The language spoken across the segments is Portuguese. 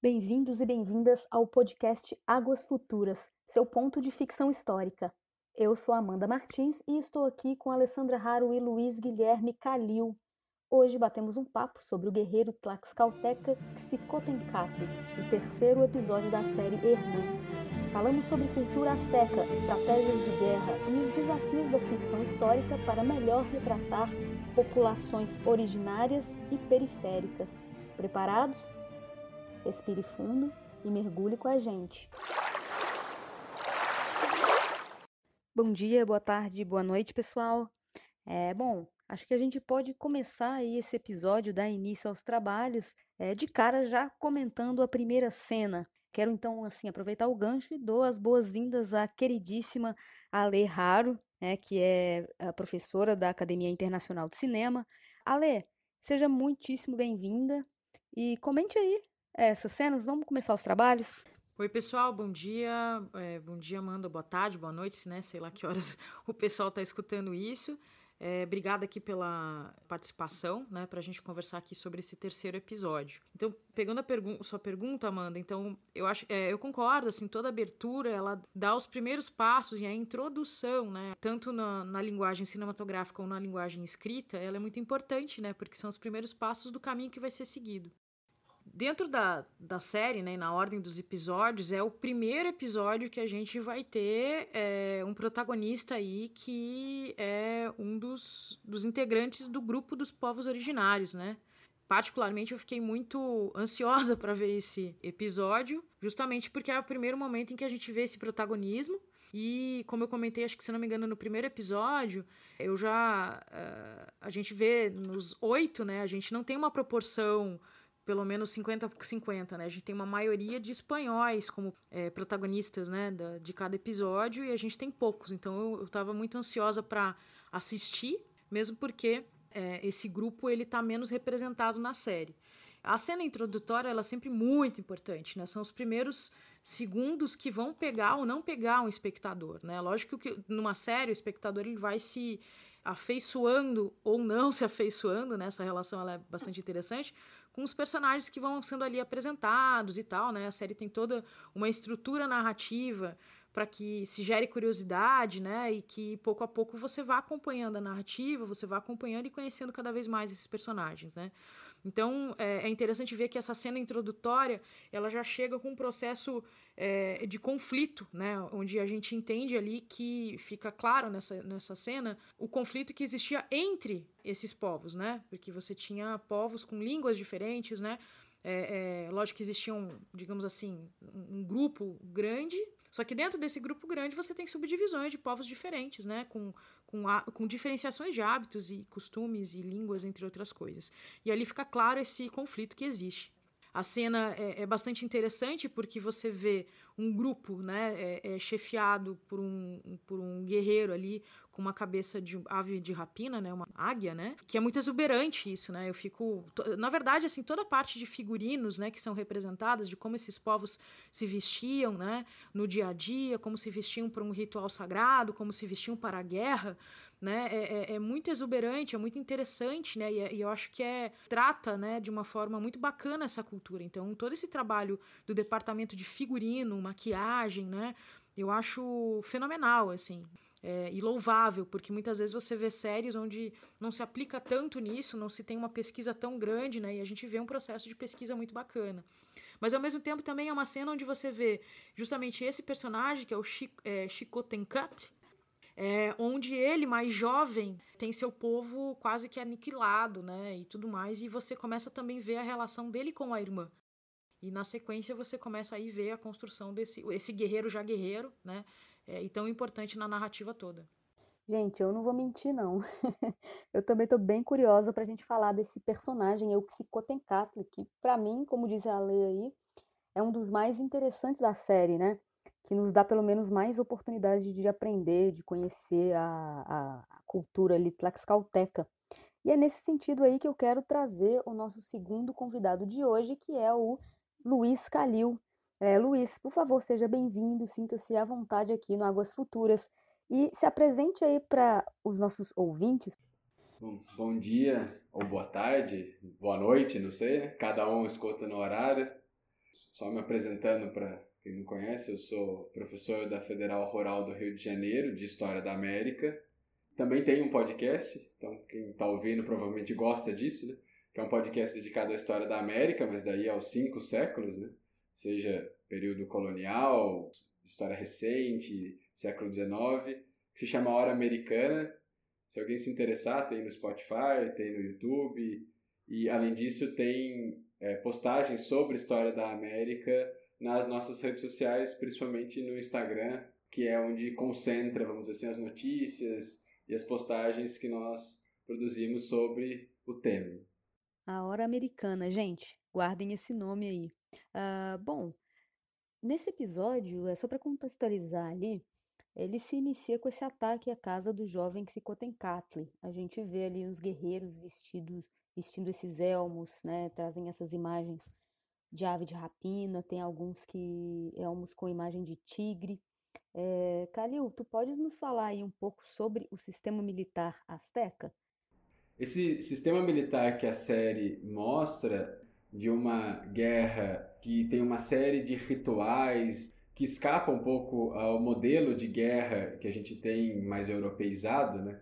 Bem-vindos e bem-vindas ao podcast Águas Futuras, seu ponto de ficção histórica. Eu sou Amanda Martins e estou aqui com Alessandra Raro e Luiz Guilherme Calil. Hoje batemos um papo sobre o guerreiro Tlaxcalteca Xicotencatli, o terceiro episódio da série Hernán. Falamos sobre cultura asteca, estratégias de guerra e os desafios da ficção histórica para melhor retratar populações originárias e periféricas. Preparados? Respire fundo e mergulhe com a gente. Bom dia, boa tarde, boa noite, pessoal. É bom, acho que a gente pode começar aí esse episódio, dar início aos trabalhos, é, de cara já comentando a primeira cena. Quero então assim aproveitar o gancho e dou as boas-vindas à queridíssima Ale Raro, né, que é a professora da Academia Internacional de Cinema. Ale, seja muitíssimo bem-vinda e comente aí essas cenas. Vamos começar os trabalhos? Oi, pessoal, bom dia. É, bom dia, Amanda, boa tarde, boa noite, né? Sei lá que horas o pessoal está escutando isso. É, obrigada aqui pela participação, né, para a gente conversar aqui sobre esse terceiro episódio. Então, pegando a pergu sua pergunta, Amanda, então eu acho, é, eu concordo, assim, toda abertura ela dá os primeiros passos e a introdução, né, tanto na, na linguagem cinematográfica ou na linguagem escrita, ela é muito importante, né, porque são os primeiros passos do caminho que vai ser seguido dentro da, da série, né, na ordem dos episódios, é o primeiro episódio que a gente vai ter é, um protagonista aí que é um dos, dos integrantes do grupo dos povos originários, né? Particularmente, eu fiquei muito ansiosa para ver esse episódio, justamente porque é o primeiro momento em que a gente vê esse protagonismo. E, como eu comentei, acho que se não me engano, no primeiro episódio, eu já. Uh, a gente vê nos oito, né? A gente não tem uma proporção pelo menos 50 por 50, né? A gente tem uma maioria de espanhóis como é, protagonistas, né, da, de cada episódio e a gente tem poucos. Então eu, estava muito ansiosa para assistir, mesmo porque é, esse grupo ele tá menos representado na série. A cena introdutória ela é sempre muito importante, né? São os primeiros segundos que vão pegar ou não pegar um espectador, né? Lógico que numa série o espectador ele vai se afeiçoando ou não se afeiçoando, né? Essa relação ela é bastante interessante com os personagens que vão sendo ali apresentados e tal, né? A série tem toda uma estrutura narrativa para que se gere curiosidade, né? E que pouco a pouco você vá acompanhando a narrativa, você vá acompanhando e conhecendo cada vez mais esses personagens, né? Então é, é interessante ver que essa cena introdutória ela já chega com um processo é, de conflito, né? Onde a gente entende ali que fica claro nessa, nessa cena o conflito que existia entre esses povos, né? Porque você tinha povos com línguas diferentes, né? É, é, lógico que existiam, digamos assim, um grupo grande, só que dentro desse grupo grande você tem subdivisões de povos diferentes, né? Com, com, a, com diferenciações de hábitos e costumes e línguas, entre outras coisas. E ali fica claro esse conflito que existe. A cena é, é bastante interessante porque você vê um grupo né, é, é chefiado por um, por um guerreiro ali com uma cabeça de ave de rapina, né, uma águia, né, que é muito exuberante isso, né, eu fico, na verdade, assim, toda a parte de figurinos, né, que são representadas, de como esses povos se vestiam, né, no dia a dia, como se vestiam para um ritual sagrado, como se vestiam para a guerra, né, é, é, é muito exuberante, é muito interessante, né, e, é, e, eu acho que é, trata, né, de uma forma muito bacana essa cultura, então todo esse trabalho do departamento de figurino, maquiagem, né, eu acho fenomenal, assim é, e louvável, porque muitas vezes você vê séries onde não se aplica tanto nisso, não se tem uma pesquisa tão grande, né? E a gente vê um processo de pesquisa muito bacana. Mas ao mesmo tempo também é uma cena onde você vê justamente esse personagem, que é o Chico, é, Chico é, onde ele, mais jovem, tem seu povo quase que aniquilado, né? E tudo mais, e você começa também a ver a relação dele com a irmã. E na sequência você começa aí ver a construção desse esse guerreiro já guerreiro, né? é, e tão importante na narrativa toda. Gente, eu não vou mentir, não. eu também estou bem curiosa para a gente falar desse personagem, Euxicotencatl, que, para mim, como diz a Lei aí, é um dos mais interessantes da série, né? Que nos dá pelo menos mais oportunidades de aprender, de conhecer a, a, a cultura ali tlaxcalteca. E é nesse sentido aí que eu quero trazer o nosso segundo convidado de hoje, que é o Luiz Calil, é, Luiz, por favor, seja bem-vindo, sinta-se à vontade aqui no Águas Futuras e se apresente aí para os nossos ouvintes. Bom, bom, dia, ou boa tarde, boa noite, não sei, né? Cada um escuta no horário. Só me apresentando para quem não conhece, eu sou professor da Federal Rural do Rio de Janeiro, de História da América. Também tenho um podcast, então quem está ouvindo provavelmente gosta disso, né? É um podcast dedicado à história da América, mas daí aos cinco séculos, né? Seja período colonial, história recente, século XIX, que se chama Hora Americana. Se alguém se interessar, tem no Spotify, tem no YouTube. E, além disso, tem é, postagens sobre história da América nas nossas redes sociais, principalmente no Instagram, que é onde concentra, vamos dizer assim, as notícias e as postagens que nós produzimos sobre o tema. A Hora Americana, gente, guardem esse nome aí. Uh, bom, nesse episódio, é só para contextualizar ali, ele se inicia com esse ataque à casa do jovem Xicotencatli. A gente vê ali uns guerreiros vestidos, vestindo esses elmos, né, trazem essas imagens de ave de rapina, tem alguns que elmos com imagem de tigre. É, Calil, tu podes nos falar aí um pouco sobre o sistema militar asteca? Esse sistema militar que a série mostra de uma guerra que tem uma série de rituais que escapa um pouco ao modelo de guerra que a gente tem mais europeizado, né?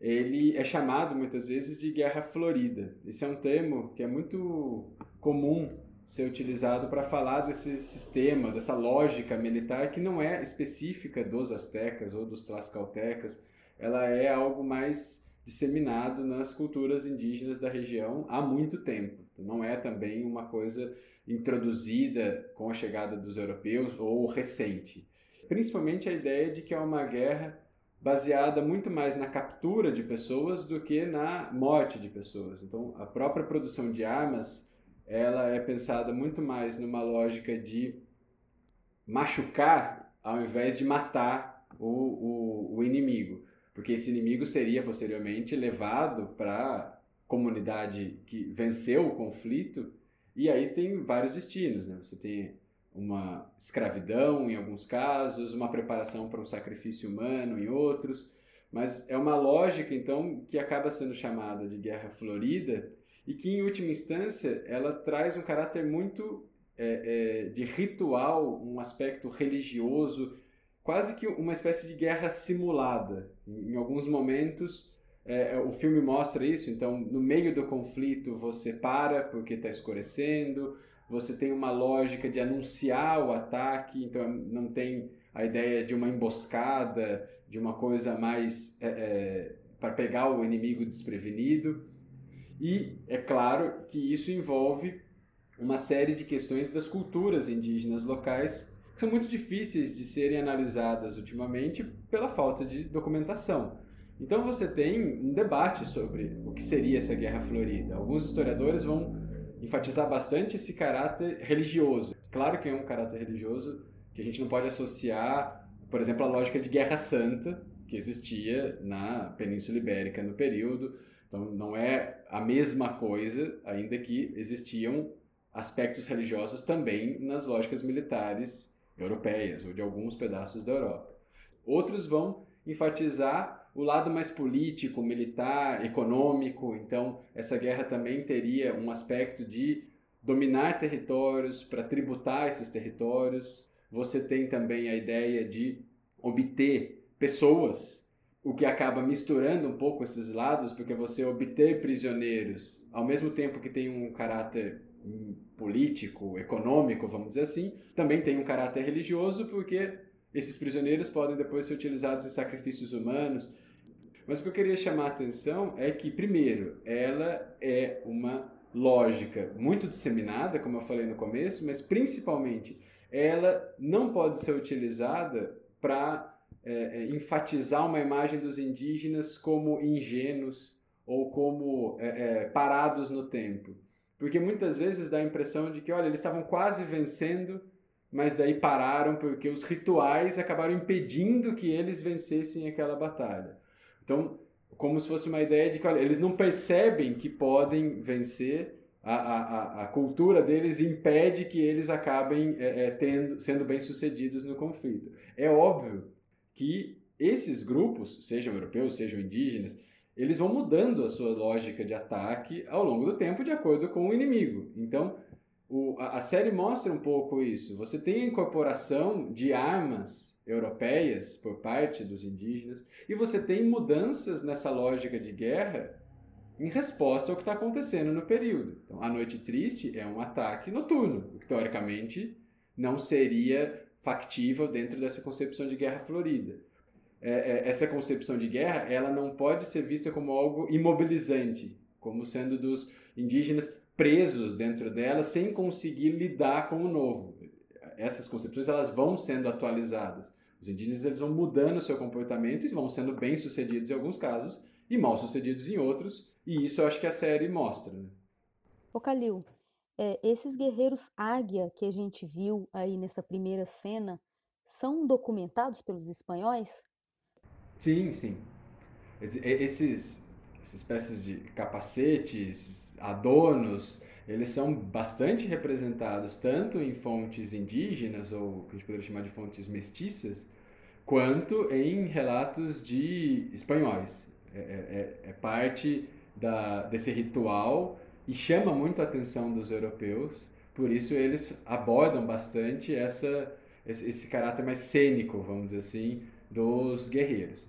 Ele é chamado muitas vezes de guerra florida. Esse é um termo que é muito comum ser utilizado para falar desse sistema, dessa lógica militar que não é específica dos astecas ou dos tlaxcaltecas. Ela é algo mais disseminado nas culturas indígenas da região há muito tempo. Não é também uma coisa introduzida com a chegada dos europeus ou recente. Principalmente a ideia de que é uma guerra baseada muito mais na captura de pessoas do que na morte de pessoas. Então, a própria produção de armas ela é pensada muito mais numa lógica de machucar ao invés de matar o, o, o inimigo porque esse inimigo seria posteriormente levado para comunidade que venceu o conflito, e aí tem vários destinos, né? Você tem uma escravidão em alguns casos, uma preparação para um sacrifício humano em outros, mas é uma lógica então que acaba sendo chamada de guerra florida e que em última instância ela traz um caráter muito é, é, de ritual, um aspecto religioso quase que uma espécie de guerra simulada. Em, alguns momentos, é, o filme mostra isso. Então, no meio do conflito, você para porque está escurecendo. Você tem uma lógica de anunciar o ataque. Então, não tem a ideia de uma emboscada, de uma coisa mais é, é, para pegar o inimigo desprevenido. E é claro que isso envolve uma série de questões das culturas indígenas locais são muito difíceis de serem analisadas ultimamente pela falta de documentação. Então você tem um debate sobre o que seria essa guerra florida. Alguns historiadores vão enfatizar bastante esse caráter religioso. Claro que é um caráter religioso que a gente não pode associar, por exemplo, à lógica de guerra santa que existia na Península Ibérica no período. Então não é a mesma coisa, ainda que existiam aspectos religiosos também nas lógicas militares europeias ou de alguns pedaços da Europa. Outros vão enfatizar o lado mais político, militar, econômico. Então, essa guerra também teria um aspecto de dominar territórios, para tributar esses territórios. Você tem também a ideia de obter pessoas, o que acaba misturando um pouco esses lados, porque você obter prisioneiros, ao mesmo tempo que tem um caráter político, econômico, vamos dizer assim, também tem um caráter religioso, porque esses prisioneiros podem depois ser utilizados em sacrifícios humanos. Mas o que eu queria chamar a atenção é que, primeiro, ela é uma lógica muito disseminada, como eu falei no começo, mas principalmente ela não pode ser utilizada para é, é, enfatizar uma imagem dos indígenas como ingênuos ou como é, é, parados no tempo. Porque muitas vezes dá a impressão de que, olha, eles estavam quase vencendo, mas daí pararam porque os rituais acabaram impedindo que eles vencessem aquela batalha. Então, como se fosse uma ideia de que, olha, eles não percebem que podem vencer, a, a, a cultura deles impede que eles acabem é, é, tendo, sendo bem-sucedidos no conflito. É óbvio que esses grupos, sejam europeus, sejam indígenas, eles vão mudando a sua lógica de ataque ao longo do tempo de acordo com o inimigo. Então, o, a, a série mostra um pouco isso. Você tem a incorporação de armas europeias por parte dos indígenas e você tem mudanças nessa lógica de guerra em resposta ao que está acontecendo no período. Então, a Noite Triste é um ataque noturno, que teoricamente não seria factível dentro dessa concepção de guerra florida. É, é, essa concepção de guerra ela não pode ser vista como algo imobilizante, como sendo dos indígenas presos dentro dela sem conseguir lidar com o novo. Essas concepções elas vão sendo atualizadas. Os indígenas eles vão mudando o seu comportamento e vão sendo bem sucedidos em alguns casos e mal sucedidos em outros. E isso eu acho que a série mostra. Né? Ô Calil, é, esses guerreiros águia que a gente viu aí nessa primeira cena são documentados pelos espanhóis? Sim, sim. Esses, essas espécies de capacetes, adornos, eles são bastante representados tanto em fontes indígenas, ou que a gente poderia chamar de fontes mestiças, quanto em relatos de espanhóis. É, é, é, é parte da, desse ritual e chama muito a atenção dos europeus, por isso eles abordam bastante essa, esse, esse caráter mais cênico, vamos dizer assim, dos guerreiros.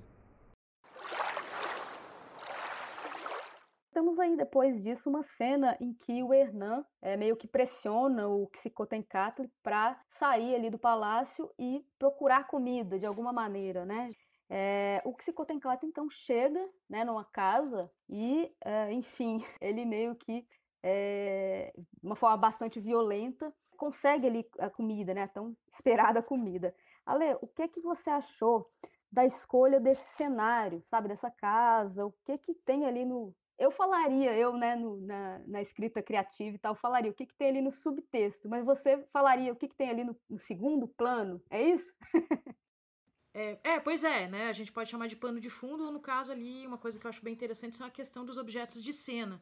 Temos aí depois disso uma cena em que o Hernan é, meio que pressiona o Xicotencatl para sair ali do palácio e procurar comida de alguma maneira, né? É, o Xicotencatl então chega né, numa casa e, é, enfim, ele meio que, é, de uma forma bastante violenta, consegue ali a comida, né? A tão esperada comida. Ale, o que que você achou da escolha desse cenário, sabe, dessa casa? O que que tem ali no, eu falaria, eu, né, no, na, na, escrita criativa e tal, falaria o que, que tem ali no subtexto, mas você falaria o que, que tem ali no, no segundo plano, é isso? é, é, pois é, né? A gente pode chamar de pano de fundo, ou no caso ali, uma coisa que eu acho bem interessante é a questão dos objetos de cena.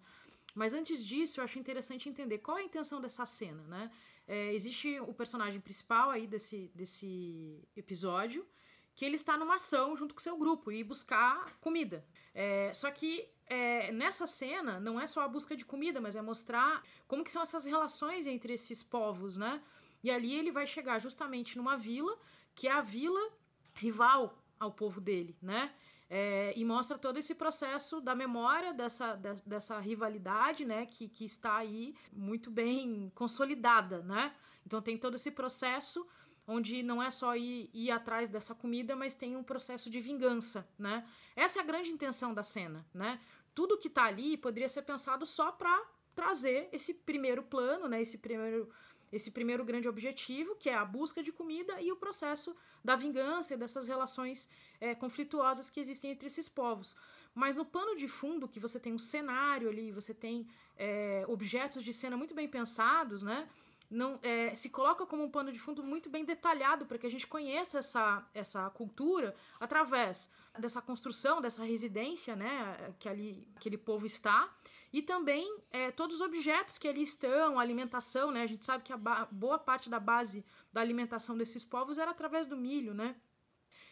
Mas antes disso, eu acho interessante entender qual é a intenção dessa cena, né? É, existe o personagem principal aí desse, desse episódio, que ele está numa ação junto com seu grupo e buscar comida. É, só que é, nessa cena não é só a busca de comida, mas é mostrar como que são essas relações entre esses povos, né? E ali ele vai chegar justamente numa vila, que é a vila rival ao povo dele, né? É, e mostra todo esse processo da memória dessa, de, dessa rivalidade, né? Que, que está aí muito bem consolidada, né? Então tem todo esse processo onde não é só ir, ir atrás dessa comida, mas tem um processo de vingança, né? Essa é a grande intenção da cena, né? Tudo que tá ali poderia ser pensado só para trazer esse primeiro plano, né? Esse primeiro esse primeiro grande objetivo, que é a busca de comida e o processo da vingança e dessas relações é, conflituosas que existem entre esses povos. Mas no pano de fundo, que você tem um cenário ali, você tem é, objetos de cena muito bem pensados, né? não é, se coloca como um pano de fundo muito bem detalhado para que a gente conheça essa, essa cultura através dessa construção, dessa residência, né, que ali aquele povo está, e também é, todos os objetos que ali estão, alimentação, né, a gente sabe que a boa parte da base da alimentação desses povos era através do milho, né,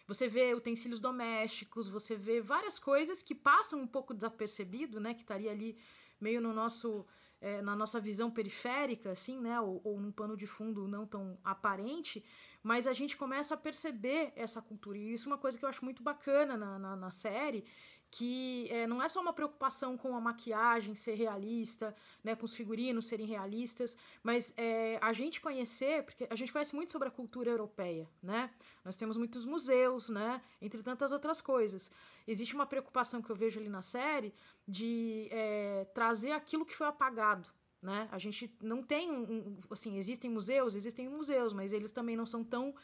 você vê utensílios domésticos, você vê várias coisas que passam um pouco desapercebido, né, que estaria ali meio no nosso é, na nossa visão periférica, assim, né, ou, ou num pano de fundo não tão aparente, mas a gente começa a perceber essa cultura. E isso é uma coisa que eu acho muito bacana na, na, na série, que é, não é só uma preocupação com a maquiagem ser realista, né, com os figurinos serem realistas, mas é, a gente conhecer, porque a gente conhece muito sobre a cultura europeia, né? Nós temos muitos museus, né? Entre tantas outras coisas. Existe uma preocupação que eu vejo ali na série de é, trazer aquilo que foi apagado, né? A gente não tem um, um, assim, existem museus, existem museus, mas eles também não são tão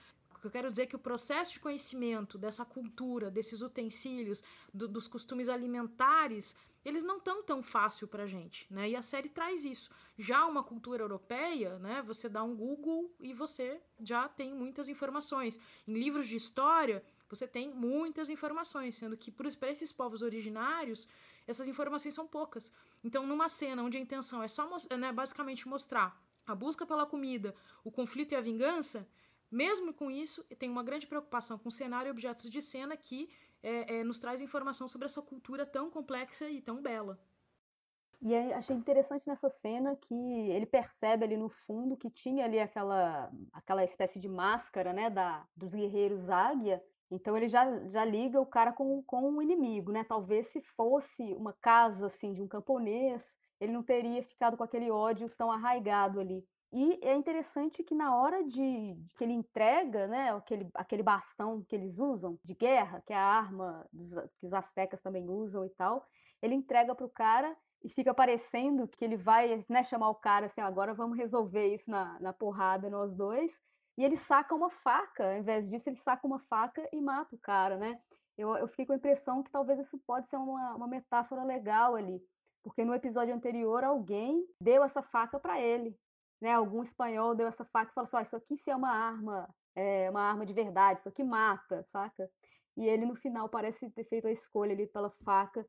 eu quero dizer é que o processo de conhecimento dessa cultura, desses utensílios, do, dos costumes alimentares, eles não estão tão fácil para gente, né? E a série traz isso. Já uma cultura europeia, né? Você dá um Google e você já tem muitas informações. Em livros de história, você tem muitas informações, sendo que para esses povos originários, essas informações são poucas. Então, numa cena onde a intenção é só né, basicamente mostrar a busca pela comida, o conflito e a vingança, mesmo com isso, tem uma grande preocupação com cenário e objetos de cena que é, é, nos traz informação sobre essa cultura tão complexa e tão bela. E achei interessante nessa cena que ele percebe ali no fundo que tinha ali aquela, aquela espécie de máscara, né, da, dos guerreiros águia. Então ele já, já liga o cara com, com o inimigo, né? Talvez se fosse uma casa assim de um camponês, ele não teria ficado com aquele ódio tão arraigado ali. E é interessante que na hora de que ele entrega, né, aquele, aquele bastão que eles usam de guerra, que é a arma dos, que os astecas também usam e tal, ele entrega para o cara e fica parecendo que ele vai né, chamar o cara assim, agora vamos resolver isso na, na porrada nós dois. E ele saca uma faca, ao invés disso, ele saca uma faca e mata o cara, né? Eu, eu fiquei com a impressão que talvez isso pode ser uma, uma metáfora legal ali, porque no episódio anterior alguém deu essa faca para ele, né? Algum espanhol deu essa faca e falou assim: oh, isso aqui se é uma arma, é uma arma de verdade, isso aqui mata, saca? E ele no final parece ter feito a escolha ali pela faca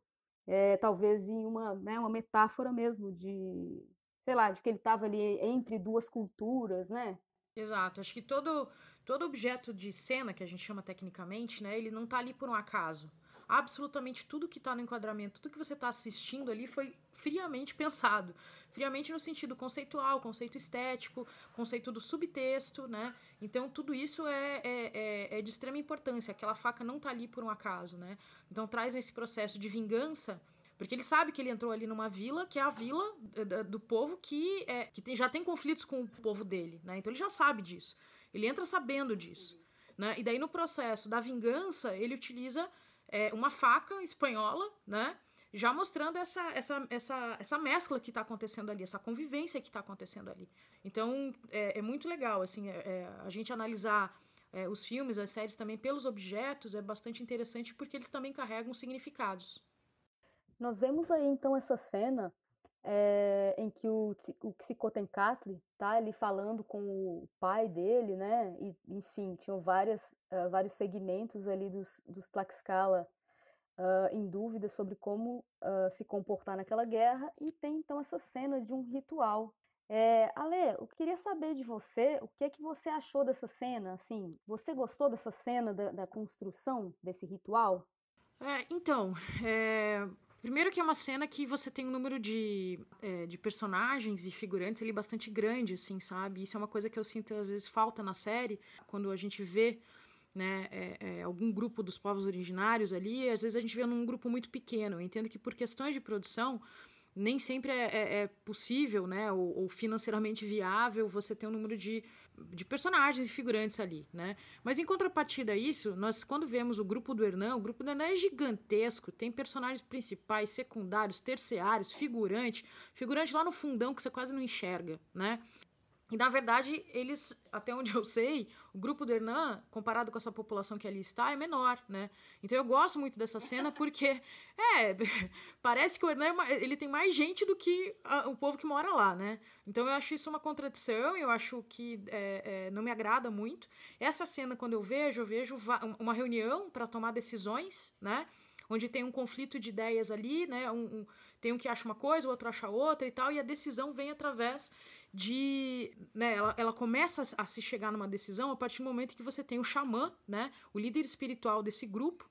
é, talvez em uma, né, uma metáfora mesmo de, sei lá, de que ele estava ali entre duas culturas, né? Exato. Acho que todo, todo objeto de cena, que a gente chama tecnicamente, né, ele não está ali por um acaso. Absolutamente tudo que está no enquadramento, tudo que você está assistindo ali foi friamente pensado. Friamente no sentido conceitual, conceito estético, conceito do subtexto, né? Então tudo isso é, é, é, é de extrema importância. Aquela faca não está ali por um acaso, né? Então traz esse processo de vingança porque ele sabe que ele entrou ali numa vila, que é a vila do povo que, é, que tem, já tem conflitos com o povo dele, né? Então ele já sabe disso. Ele entra sabendo disso. Né? E daí no processo da vingança, ele utiliza é, uma faca espanhola, né? Já mostrando essa, essa, essa, essa mescla que está acontecendo ali, essa convivência que está acontecendo ali. Então é, é muito legal assim, é, é a gente analisar é, os filmes, as séries também pelos objetos é bastante interessante porque eles também carregam significados. Nós vemos aí então essa cena é, em que o, o Xicotencatli tá ali falando com o pai dele, né? E, enfim, tinham várias, uh, vários segmentos ali dos, dos Tlaxcala uh, em dúvida sobre como uh, se comportar naquela guerra. E tem então essa cena de um ritual. É, Ale, eu queria saber de você o que é que você achou dessa cena. Assim, você gostou dessa cena da, da construção desse ritual? É, então, é, Primeiro que é uma cena que você tem um número de, é, de personagens e figurantes ali bastante grande, assim, sabe? Isso é uma coisa que eu sinto às vezes falta na série, quando a gente vê né, é, é, algum grupo dos povos originários ali, às vezes a gente vê num grupo muito pequeno. Eu entendo que por questões de produção, nem sempre é, é, é possível, né, ou, ou, financeiramente viável você ter um número de de personagens e figurantes ali, né? Mas em contrapartida a isso, nós quando vemos o grupo do Hernan, o grupo do Hernan é gigantesco, tem personagens principais, secundários, terciários, figurante, figurante lá no fundão que você quase não enxerga, né? E na verdade, eles, até onde eu sei, o grupo do Hernan, comparado com essa população que ali está, é menor, né? Então eu gosto muito dessa cena porque, é, parece que o Hernan é ele tem mais gente do que a, o povo que mora lá, né? Então eu acho isso uma contradição, eu acho que é, é, não me agrada muito. Essa cena, quando eu vejo, eu vejo uma reunião para tomar decisões, né? Onde tem um conflito de ideias ali, né? Um, um, tem um que acha uma coisa, o outro acha outra e tal, e a decisão vem através de. Né, ela, ela começa a, a, se chegar numa decisão a partir do momento que você tem o xamã, né, o líder espiritual desse grupo,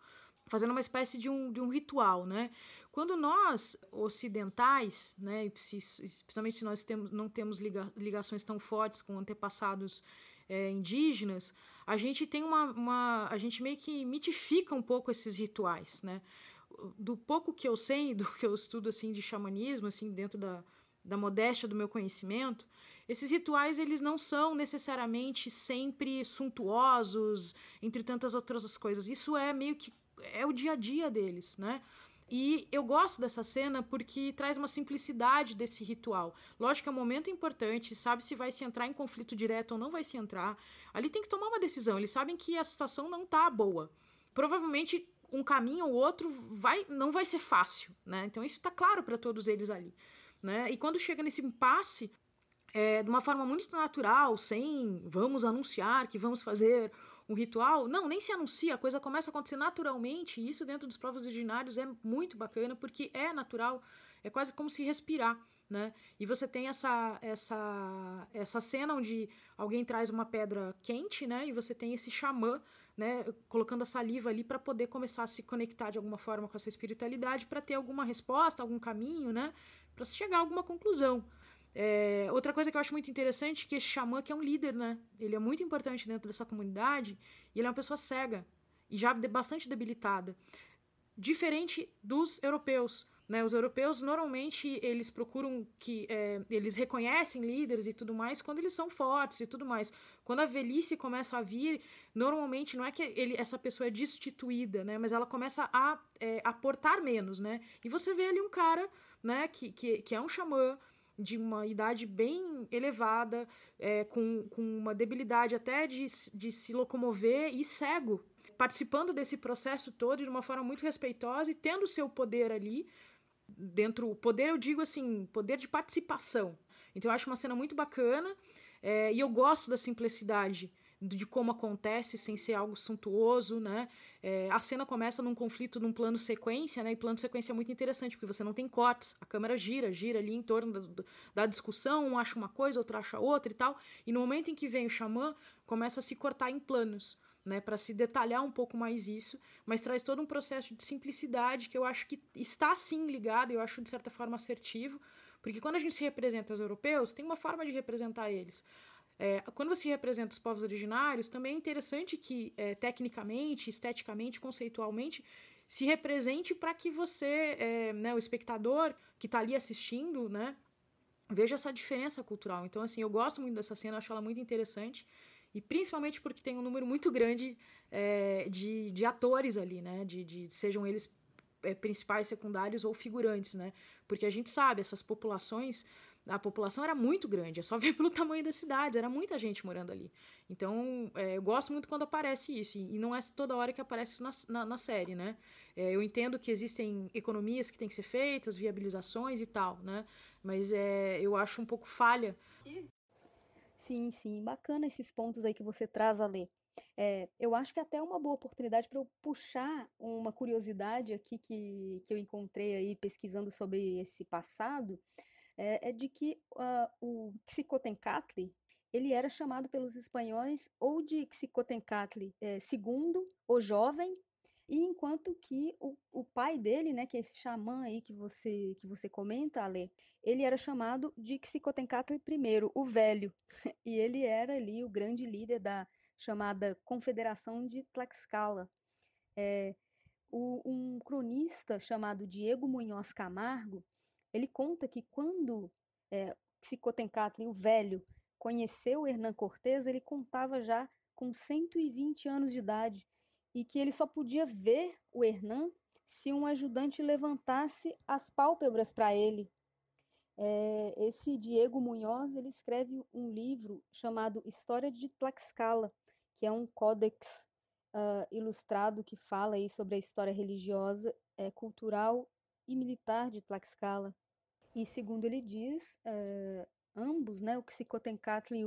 fazendo uma espécie de um, de um ritual. Né? Quando nós, ocidentais, né, especialmente se nós temos, não temos liga, ligações tão fortes com antepassados é, indígenas, a gente tem uma, uma. A gente meio que mitifica um pouco esses rituais. Né? Do pouco que eu sei, do que eu estudo assim, de xamanismo, assim, dentro da, da modéstia do meu conhecimento, esses rituais eles não são necessariamente sempre suntuosos, entre tantas outras coisas. Isso é meio que é o dia a dia deles, né? E eu gosto dessa cena porque traz uma simplicidade desse ritual. Lógico que é um momento importante, sabe se vai se entrar em conflito direto ou não vai se entrar. Ali tem que tomar uma decisão. Eles sabem que a situação não tá boa. Provavelmente um caminho ou outro vai não vai ser fácil, né? Então isso está claro para todos eles ali. Né? E quando chega nesse impasse, é, de uma forma muito natural, sem vamos anunciar que vamos fazer um ritual, não, nem se anuncia, a coisa começa a acontecer naturalmente, e isso dentro dos povos originários é muito bacana, porque é natural, é quase como se respirar, né? E você tem essa, essa, essa cena onde alguém traz uma pedra quente, né? E você tem esse xamã, né? Colocando a saliva ali para poder começar a se conectar de alguma forma com essa espiritualidade, para ter alguma resposta, algum caminho, né? Para se chegar a alguma conclusão. É, outra coisa que eu acho muito interessante é que esse xamã que é um líder, né? Ele é muito importante dentro dessa comunidade e ele é uma pessoa cega e já bastante debilitada. Diferente dos europeus. Né? Os europeus, normalmente, eles procuram que... É, eles reconhecem líderes e tudo mais quando eles são fortes e tudo mais. Quando a velhice começa a vir, normalmente não é que ele, essa pessoa é destituída, né? Mas ela começa a é, aportar menos, né? E você vê ali um cara, né? Que, que, que é um xamã, de uma idade bem elevada, é, com, com uma debilidade até de, de se locomover e cego, participando desse processo todo de uma forma muito respeitosa e tendo seu poder ali, dentro. Poder, eu digo assim, poder de participação. Então eu acho uma cena muito bacana é, e eu gosto da simplicidade de como acontece sem ser algo suntuoso, né? É, a cena começa num conflito num plano sequência, né? E plano sequência é muito interessante, porque você não tem cortes, a câmera gira, gira ali em torno da, da discussão, um acha uma coisa, outro acha outra e tal. E no momento em que vem o xamã, começa a se cortar em planos né, para se detalhar um pouco mais isso, mas traz todo um processo de simplicidade que eu acho que está sim ligado, eu acho de certa forma assertivo, porque quando a gente se representa os europeus, tem uma forma de representar eles. É, quando você representa os povos originários, também é interessante que, é, tecnicamente, esteticamente, conceitualmente, se represente para que você, é, né, o espectador que está ali assistindo, né, veja essa diferença cultural. Então, assim, eu gosto muito dessa cena, acho ela muito interessante. E principalmente porque tem um número muito grande é, de, de atores ali, né? De, de sejam eles é, principais, secundários ou figurantes, né? Porque a gente sabe, essas populações, a população era muito grande, é só ver pelo tamanho das cidades, era muita gente morando ali. Então, é, eu gosto muito quando aparece isso, e, não é toda hora que aparece isso na, na, na série, né? É, eu entendo que existem economias que têm que ser feitas, viabilizações e tal, né? Mas é, eu acho um pouco falha Sim, sim, bacana esses pontos aí que você traz a. É, eu acho que é até uma boa oportunidade para eu puxar uma curiosidade aqui que, que eu encontrei aí pesquisando sobre esse passado, é, é de que uh, o Xicotencatli, ele era chamado pelos espanhóis ou de Xicotencatli é, segundo, o jovem, e enquanto que o, o pai dele, né, que é esse xamã aí que você que você comenta, Ale, ele era chamado de Xicotencatl I, o velho, e ele era ali o grande líder da chamada Confederação de Tlaxcala. É, o, um cronista chamado Diego Munhoz Camargo, ele conta que quando é, Xicotencatl, o velho, conheceu Hernán Cortés, ele contava já com 120 anos de idade e que ele só podia ver o Hernan se um ajudante levantasse as pálpebras para ele. É, esse Diego Munhoz ele escreve um livro chamado História de Tlaxcala, que é um códex uh, ilustrado que fala aí sobre a história religiosa, é, cultural e militar de Tlaxcala. E segundo ele diz, uh, ambos, né, o Xicotencatl I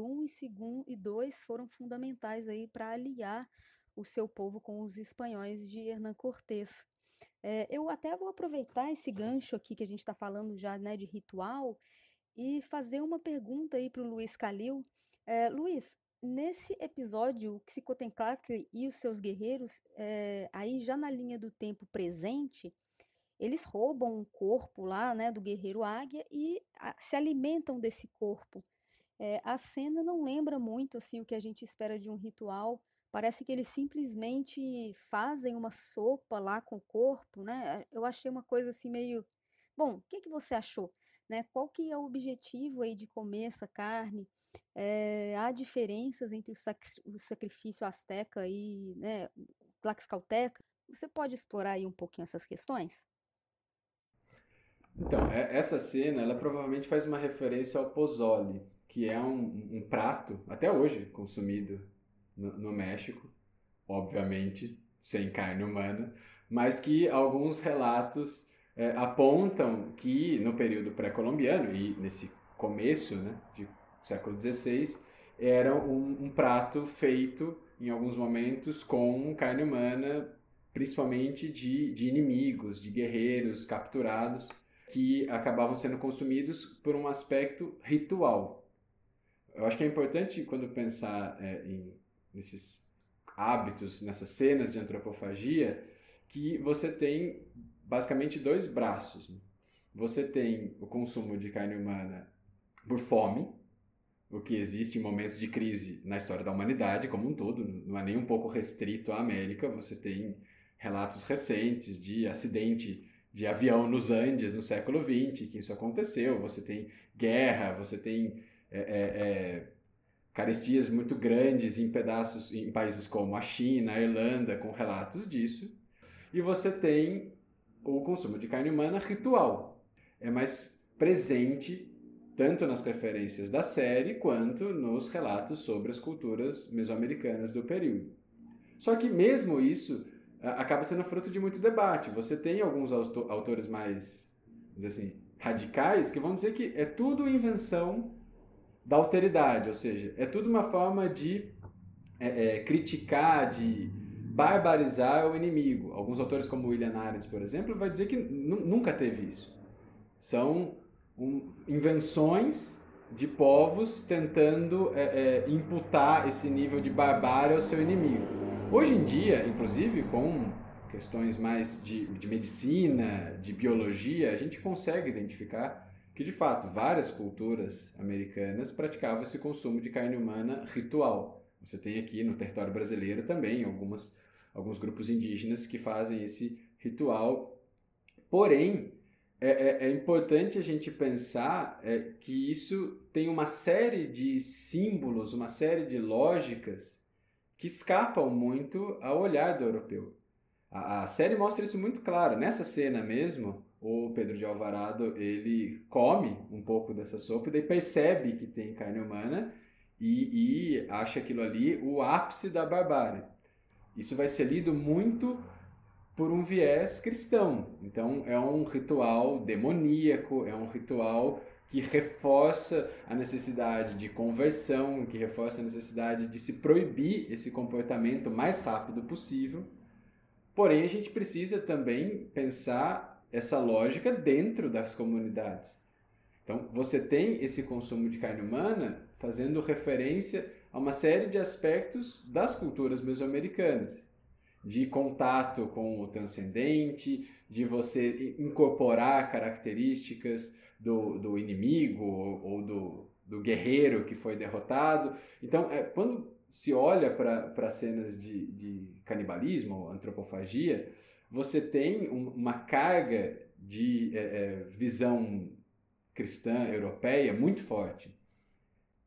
e II foram fundamentais aí para aliar o seu povo com os espanhóis de Hernán Cortés. É, eu até vou aproveitar esse gancho aqui que a gente está falando já né, de ritual e fazer uma pergunta aí para o Luiz Calil. É, Luiz, nesse episódio, o Xicotencatl e os seus guerreiros, é, aí já na linha do tempo presente, eles roubam um corpo lá, né, do guerreiro águia e a, se alimentam desse corpo. É, a cena não lembra muito assim o que a gente espera de um ritual Parece que eles simplesmente fazem uma sopa lá com o corpo, né? Eu achei uma coisa assim meio. Bom, o que, que você achou? Né? Qual que é o objetivo aí de comer essa carne? É, há diferenças entre o, sac o sacrifício asteca e né, tlaxcalteca? Você pode explorar aí um pouquinho essas questões? Então, é, essa cena, ela provavelmente faz uma referência ao pozole, que é um, um prato, até hoje, consumido no, no México, obviamente sem carne humana, mas que alguns relatos é, apontam que no período pré-colombiano e nesse começo né, de século XVI era um, um, prato feito em alguns momentos com carne humana, principalmente de, de inimigos, de guerreiros capturados que acabavam sendo consumidos por um aspecto ritual. Eu acho que é importante quando pensar é, em nesses hábitos, nessas cenas de antropofagia, que você tem basicamente dois braços. Né? você tem o consumo de carne humana por fome, o que existe em momentos de crise na história da humanidade como um todo, não é nem um pouco restrito à América. Você tem relatos recentes de acidente de avião nos Andes no século XX, que isso aconteceu. Você tem guerra, você tem é, é, carestias muito grandes em pedaços em países como a China, a Irlanda, com relatos disso. E você tem o consumo de carne humana ritual. É mais presente tanto nas referências da série quanto nos relatos sobre as culturas mesoamericanas do período. Só que mesmo isso acaba sendo fruto de muito debate. Você tem alguns autores mais, assim, radicais que vão dizer que é tudo invenção da alteridade, ou seja, é tudo uma forma de é, é, criticar, de barbarizar o inimigo. Alguns autores como William Arendt, por exemplo, vai dizer que nunca teve isso. São um, invenções de povos tentando é, é, imputar esse nível de barbárie ao seu inimigo. Hoje em dia, inclusive com questões mais de, de medicina, de biologia, a gente consegue identificar que, de fato, várias culturas americanas praticavam esse consumo de carne humana ritual. Você tem aqui no território brasileiro também algumas, alguns grupos indígenas que fazem esse ritual. Porém, é, é, é, importante a gente pensar é, que isso tem uma série de símbolos, uma série de lógicas que escapam muito ao olhar do europeu. A, a série mostra isso muito claro. Nessa cena mesmo, o Pedro de Alvarado ele come um pouco dessa sopa e percebe que tem carne humana e, e acha aquilo ali o ápice da barbárie. Isso vai ser lido muito por um viés cristão. Então é um ritual demoníaco, é um ritual que reforça a necessidade de conversão, que reforça a necessidade de se proibir esse comportamento o mais rápido possível. Porém, a gente precisa também pensar essa lógica dentro das comunidades. Então, você tem esse consumo de carne humana fazendo referência a uma série de aspectos das culturas mesoamericanas de contato com o transcendente, de você incorporar características do, do inimigo ou, do, do guerreiro que foi derrotado. Então, é, quando se olha para cenas de, de canibalismo, antropofagia, você tem um, uma carga de é, é, visão cristã europeia muito forte,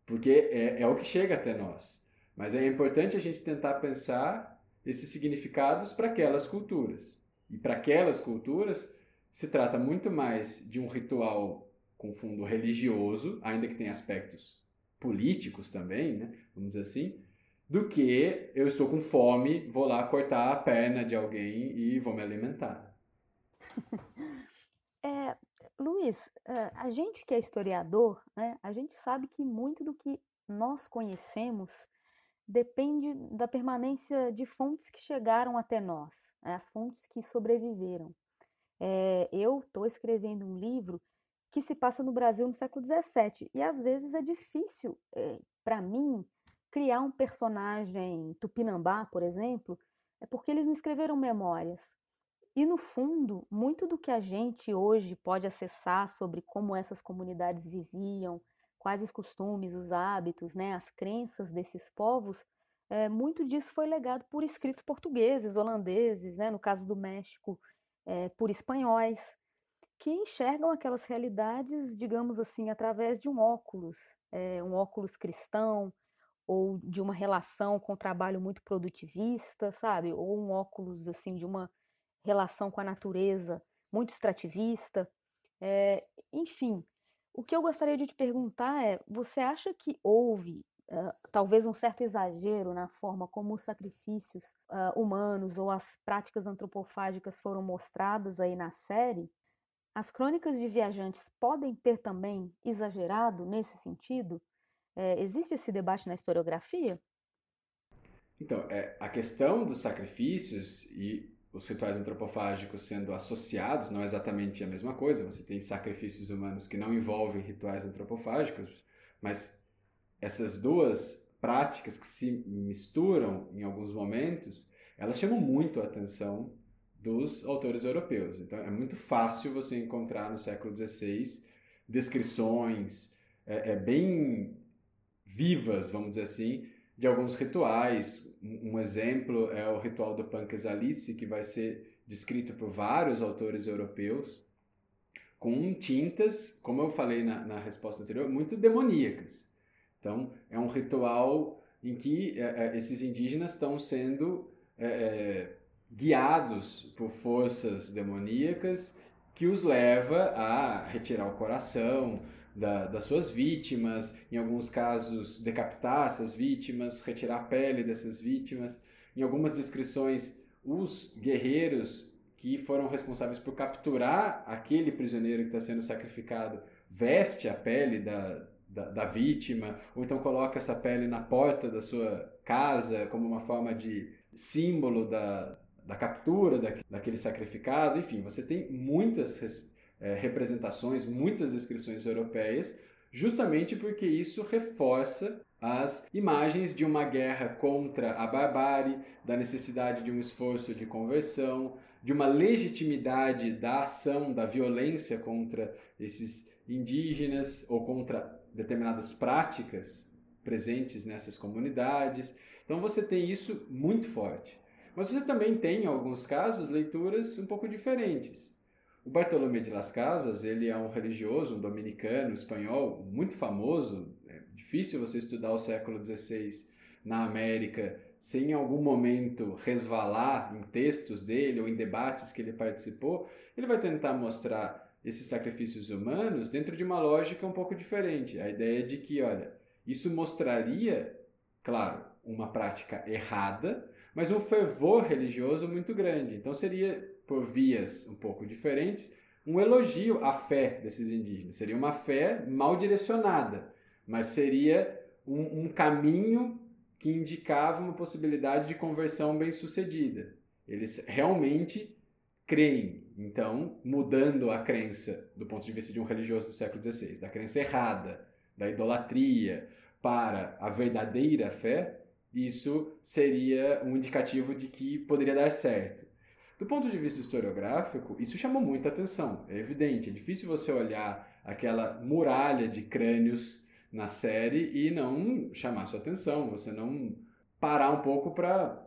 porque é, é o que chega até nós. Mas é importante a gente tentar pensar esses significados para aquelas culturas. E para aquelas culturas se trata muito mais de um ritual com fundo religioso, ainda que tenha aspectos políticos também, né? vamos dizer assim, do que eu estou com fome, vou lá cortar a perna de alguém e vou me alimentar. É, Luiz, é, a gente que é historiador, né, a gente sabe que muito do que nós conhecemos depende da permanência de fontes que chegaram até nós, né, as fontes que sobreviveram. É, eu estou escrevendo um livro que se passa no Brasil no século XVII e às vezes é difícil é, para mim criar um personagem tupinambá, por exemplo, é porque eles não escreveram memórias. E no fundo, muito do que a gente hoje pode acessar sobre como essas comunidades viviam, quais os costumes, os hábitos, né, as crenças desses povos, é, muito disso foi legado por escritos portugueses, holandeses, né, no caso do México, é, por espanhóis, que enxergam aquelas realidades, digamos assim, através de um óculos, é, um óculos cristão, ou de uma relação com o trabalho muito produtivista, sabe? Ou um óculos, assim, de uma relação com a natureza muito extrativista. É, enfim, o que eu gostaria de te perguntar é: você acha que houve talvez um certo exagero na forma como os sacrifícios uh, humanos ou as práticas antropofágicas foram mostradas aí na série? As crônicas de viajantes podem ter também exagerado nesse sentido? É, existe esse debate na historiografia? Então, é, a questão dos sacrifícios e os rituais antropofágicos sendo associados, não é exatamente a mesma coisa, você tem sacrifícios humanos que não envolvem rituais antropofágicos, mas essas duas práticas que se misturam em alguns momentos, elas chamam muito a atenção dos autores europeus. Então é muito fácil você encontrar no século XVI descrições é, é, bem vivas, vamos dizer assim, de alguns rituais. Um, exemplo é o ritual do Pankesalitsi, que vai ser descrito por vários autores europeus, com tintas, como eu falei na, na resposta anterior, muito demoníacas. Então, é um ritual em que é, é esses indígenas estão sendo é, é, guiados por forças demoníacas que os leva a retirar o coração da, das suas vítimas, em alguns casos decapitar essas vítimas, retirar a pele dessas vítimas. Em algumas descrições, os guerreiros que foram responsáveis por capturar aquele prisioneiro que está sendo sacrificado veste a pele da, da, da, vítima, ou então coloca essa pele na porta da sua casa como uma forma de símbolo da, da captura da, daquele sacrificado. Enfim, você tem muitas é, representações, muitas descrições europeias, justamente porque isso reforça as imagens de uma guerra contra a barbárie, da necessidade de um esforço de conversão, de uma legitimidade da ação, da violência contra esses indígenas ou contra determinadas práticas presentes nessas comunidades. Então você tem isso muito forte. Mas você também tem, em alguns casos, leituras um pouco diferentes. O Bartolomé de las Casas, ele é um religioso, um dominicano, espanhol, muito famoso. É difícil você estudar o século XVI na América sem em algum momento resvalar em textos dele ou em debates que ele participou. Ele vai tentar mostrar esses sacrifícios humanos dentro de uma lógica um pouco diferente. A ideia de que, olha, isso mostraria, claro, uma prática errada, mas um fervor religioso muito grande. Então seria, por vias um pouco diferentes, um elogio à fé desses indígenas. Seria uma fé mal direcionada, mas seria um, um caminho que indicava uma possibilidade de conversão bem sucedida. Eles realmente creem, então, mudando a crença do ponto de vista de um religioso do século XVI, da crença errada, da idolatria, para a verdadeira fé, isso seria um indicativo de que poderia dar certo. Do ponto de vista historiográfico, isso chamou muita atenção. É evidente, é difícil você olhar aquela muralha de crânios na série e não chamar sua atenção, você não parar um pouco para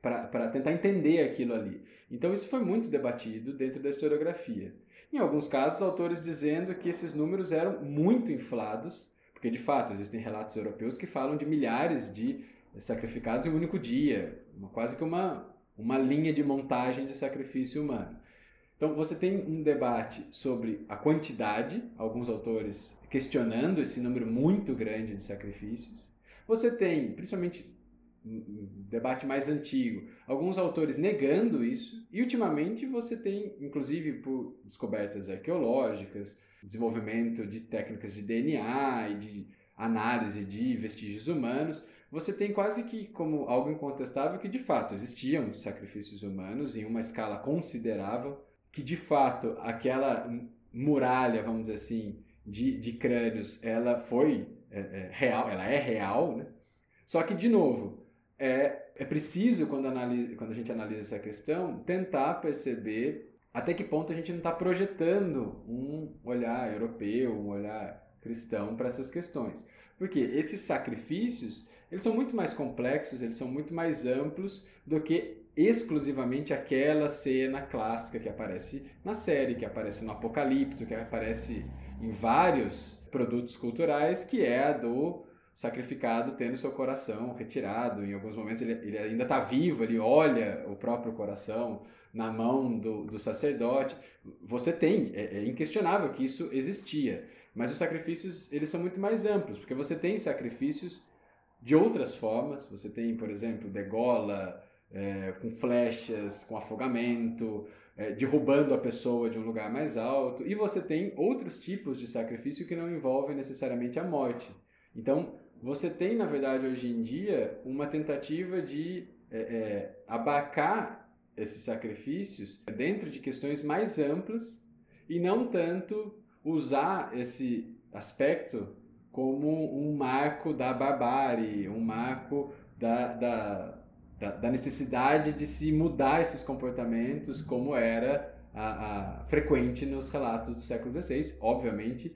para tentar entender aquilo ali. Então isso foi muito debatido dentro da historiografia. Em alguns casos, autores dizendo que esses números eram muito inflados, porque de fato existem relatos europeus que falam de milhares de sacrificados em um único dia, quase que uma, uma linha de montagem de sacrifício humano. Então você tem um debate sobre a quantidade, alguns autores questionando esse número muito grande de sacrifícios. Você tem, principalmente um debate mais antigo, alguns autores negando isso, e ultimamente você tem, inclusive por descobertas arqueológicas, desenvolvimento de técnicas de DNA e de análise de vestígios humanos, você tem quase que como algo incontestável que de fato existiam sacrifícios humanos em uma escala considerável, que de fato aquela muralha, vamos dizer assim, de, de crânios, ela foi é, é, real, ela é real, né? Só que, de novo, é, é preciso, quando, analisa, quando a gente analisa essa questão, tentar perceber até que ponto a gente não está projetando um olhar europeu, um olhar cristão para essas questões. Porque esses sacrifícios, eles são muito mais complexos, eles são muito mais amplos do que exclusivamente aquela cena clássica que aparece na série, que aparece no Apocalipto, que aparece em vários produtos culturais, que é a do sacrificado tendo seu coração retirado. Em alguns momentos ele, ele ainda está vivo, ele olha o próprio coração na mão do, do sacerdote. Você tem, é, é, inquestionável que isso existia. Mas os sacrifícios eles são muito mais amplos, porque você tem sacrifícios de outras formas. Você tem, por exemplo, degola, é, com flechas, com afogamento, é, derrubando a pessoa de um lugar mais alto. E você tem outros tipos de sacrifício que não envolvem necessariamente a morte. Então, você tem, na verdade, hoje em dia, uma tentativa de é, é, abarcar esses sacrifícios dentro de questões mais amplas e não tanto usar esse aspecto como um marco da barbárie, um marco da, da da, da necessidade de se mudar esses comportamentos, como era a, a, frequente nos relatos do século XVI, obviamente,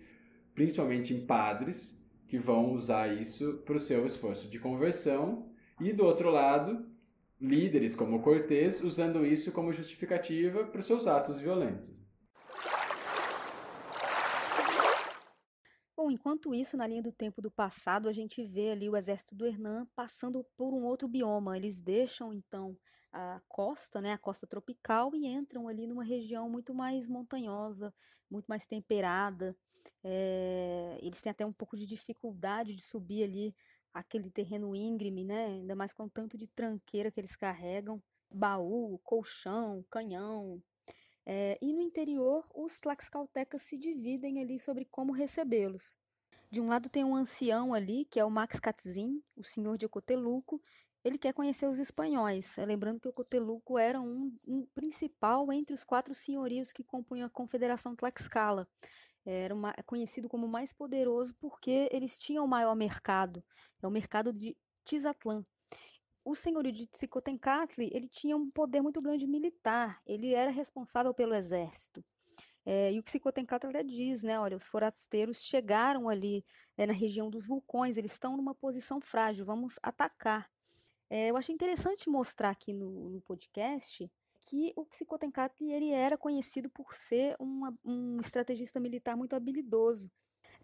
principalmente em padres que vão usar isso para o seu esforço de conversão, e do outro lado, líderes como Cortés usando isso como justificativa para os seus atos violentos. Bom, enquanto isso, na linha do tempo do passado, a gente vê ali o exército do Hernan passando por um outro bioma. Eles deixam então a costa, né, a costa tropical, e entram ali numa região muito mais montanhosa, muito mais temperada. É, eles têm até um pouco de dificuldade de subir ali aquele terreno íngreme, né? Ainda mais com o tanto de tranqueira que eles carregam, baú, colchão, canhão. É, e no interior, os tlaxcaltecas se dividem ali sobre como recebê-los. De um lado tem um ancião ali, que é o Max Catzin, o senhor de Coteluco. Ele quer conhecer os espanhóis, é, lembrando que o Coteluco era um, um principal entre os quatro senhorios que compunham a Confederação Tlaxcala era uma, é conhecido como mais poderoso porque eles tinham o maior mercado, é o mercado de Tizatlã. O senhorio de Tsicotencatli, ele tinha um poder muito grande militar, ele era responsável pelo exército. É, e o Xicotencatl até diz, né, olha, os forasteiros chegaram ali é, na região dos vulcões, eles estão numa posição frágil, vamos atacar. É, eu achei interessante mostrar aqui no, no podcast que o Xicotencatli ele era conhecido por ser uma, um estrategista militar muito habilidoso.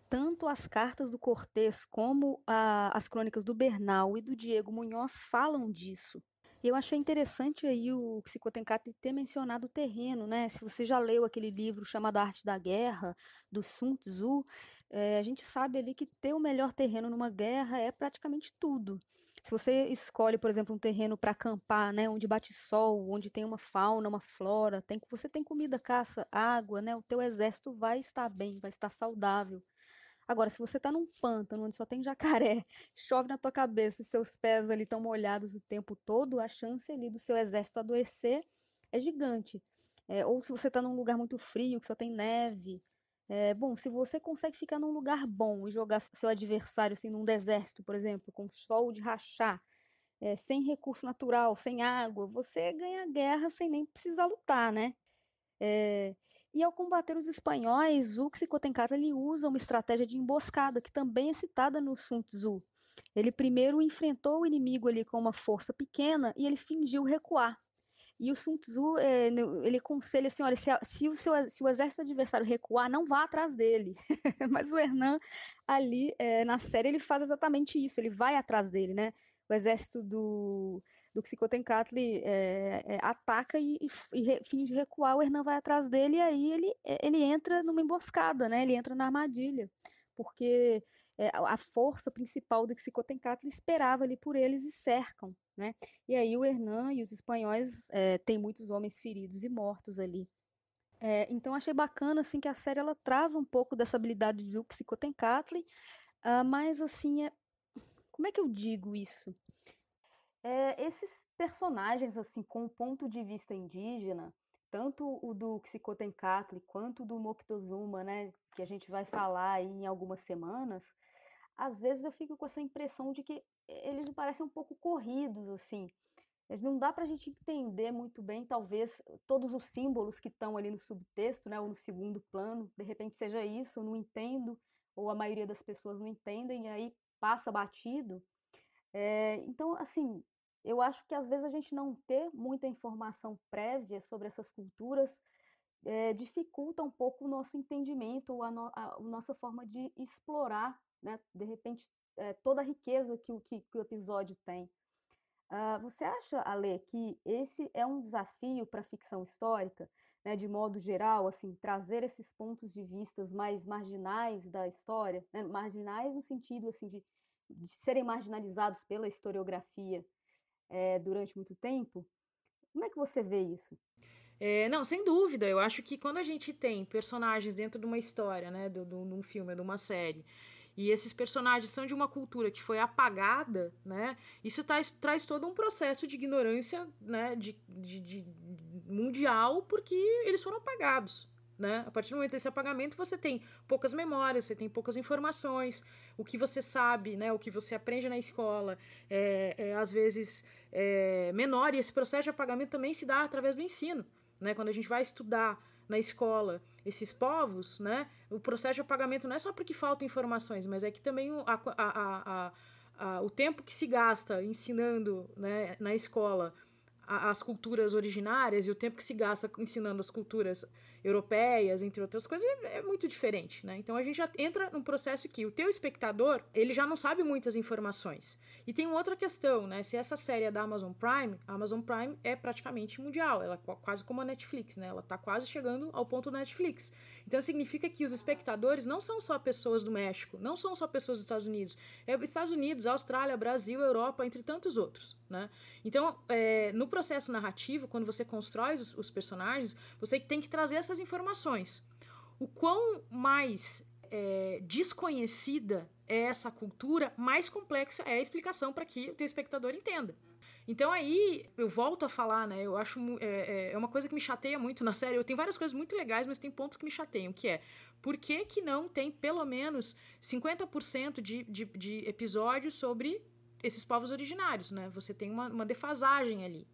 Tanto as cartas do Cortés como a, as crônicas do Bernal e do Diego Munhoz falam disso. Eu achei interessante aí o Xicotencatli ter mencionado o terreno, né? Se você já leu aquele livro chamado Arte da Guerra, do Sun Tzu, é, a gente sabe ali que ter o melhor terreno numa guerra é praticamente tudo. Se você escolhe, por exemplo, um terreno para acampar, né, onde bate sol, onde tem uma fauna, uma flora, tem, você tem comida, caça, água, né, o teu exército vai estar bem, vai estar saudável. Agora, se você está num pântano onde só tem jacaré, chove na tua cabeça, seus pés ali estão molhados o tempo todo, a chance ali do seu exército adoecer é gigante. É, ou se você está num lugar muito frio, que só tem neve, é, bom, se você consegue ficar num lugar bom e jogar seu adversário assim num deserto, por exemplo, com sol de rachar, é, sem recurso natural, sem água, você ganha a guerra sem nem precisar lutar, né? É, e ao combater os espanhóis, o Xicotencatl ele usa uma estratégia de emboscada que também é citada no Sun Tzu. Ele primeiro enfrentou o inimigo ali com uma força pequena e ele fingiu recuar. E o Sun Tzu, é, ele aconselha assim, olha, se, se, o seu, se o exército adversário recuar, não vá atrás dele. Mas o Hernan, ali, é, na série, ele faz exatamente isso, ele vai atrás dele, né? O exército do, do Xicotencatli é, é, ataca e, e, e finge recuar, o Hernan vai atrás dele e aí ele, ele entra numa emboscada, né? Ele entra na armadilha, porque é, a força principal do Xicotencatl esperava ali por eles e cercam, né? E aí o Hernan e os espanhóis é, têm muitos homens feridos e mortos ali. É, então achei bacana assim que a série ela traz um pouco dessa habilidade do Xicotencatl, uh, mas assim é como é que eu digo isso? É, esses personagens assim com o ponto de vista indígena, tanto o do Xicotencatl quanto do Moctezuma, né, que a gente vai falar em algumas semanas, às vezes eu fico com essa impressão de que eles me parecem um pouco corridos, assim. Não dá para a gente entender muito bem, talvez, todos os símbolos que estão ali no subtexto, né, ou no segundo plano, de repente seja isso, eu não entendo, ou a maioria das pessoas não entendem, e aí passa batido. É, então, assim, eu acho que às vezes a gente não ter muita informação prévia sobre essas culturas é, dificulta um pouco o nosso entendimento, a, no, a, a nossa forma de explorar né? De repente, é, toda a riqueza que o, que, que o episódio tem. Uh, você acha, Ale, que esse é um desafio para a ficção histórica, né, de modo geral, assim, trazer esses pontos de vistas mais marginais da história, né, marginais no sentido assim de, de serem marginalizados pela historiografia é, durante muito tempo? Como é que você vê isso? É, não, sem dúvida. Eu acho que quando a gente tem personagens dentro de uma história, né, de, de um filme, de uma série, e esses personagens são de uma cultura que foi apagada, né? Isso traz, traz todo um processo de ignorância, né? De, de, de mundial, porque eles foram apagados, Né? A partir do momento desse apagamento, você tem poucas memórias, você tem poucas informações, o que você sabe, né, o que você aprende na escola, é, é às vezes é, menor, e esse processo de apagamento também se dá através do ensino. Né? Quando a gente vai estudar na escola esses povos, né, o processo de apagamento não é só porque faltam informações, mas é que também a, a, a, o tempo que se gasta ensinando né, na escola as culturas originárias e o tempo que se gasta ensinando as culturas europeias, entre outras coisas, é, é muito diferente, né? Então a gente já entra num processo que o teu espectador, ele já não sabe muitas informações. E tem outra questão, né? Se essa série é da Amazon Prime, a Amazon Prime é praticamente mundial, ela é quase como a Netflix, né? Ela tá quase chegando ao ponto da Netflix. Então significa que os espectadores não são só pessoas do México, não são só pessoas dos Estados Unidos, é Estados Unidos, Austrália, Brasil, Europa, entre tantos outros, né? Então, é, no processo narrativo, quando você constrói os, os personagens, você tem que trazer essas informações. O quão mais é, desconhecida é essa cultura, mais complexa é a explicação para que o teu espectador entenda. Então aí eu volto a falar, né? Eu acho é, é, é uma coisa que me chateia muito na série. Eu tenho várias coisas muito legais, mas tem pontos que me chateiam, que é por que, que não tem pelo menos 50% de, de, de episódios sobre esses povos originários, né? Você tem uma, uma defasagem ali.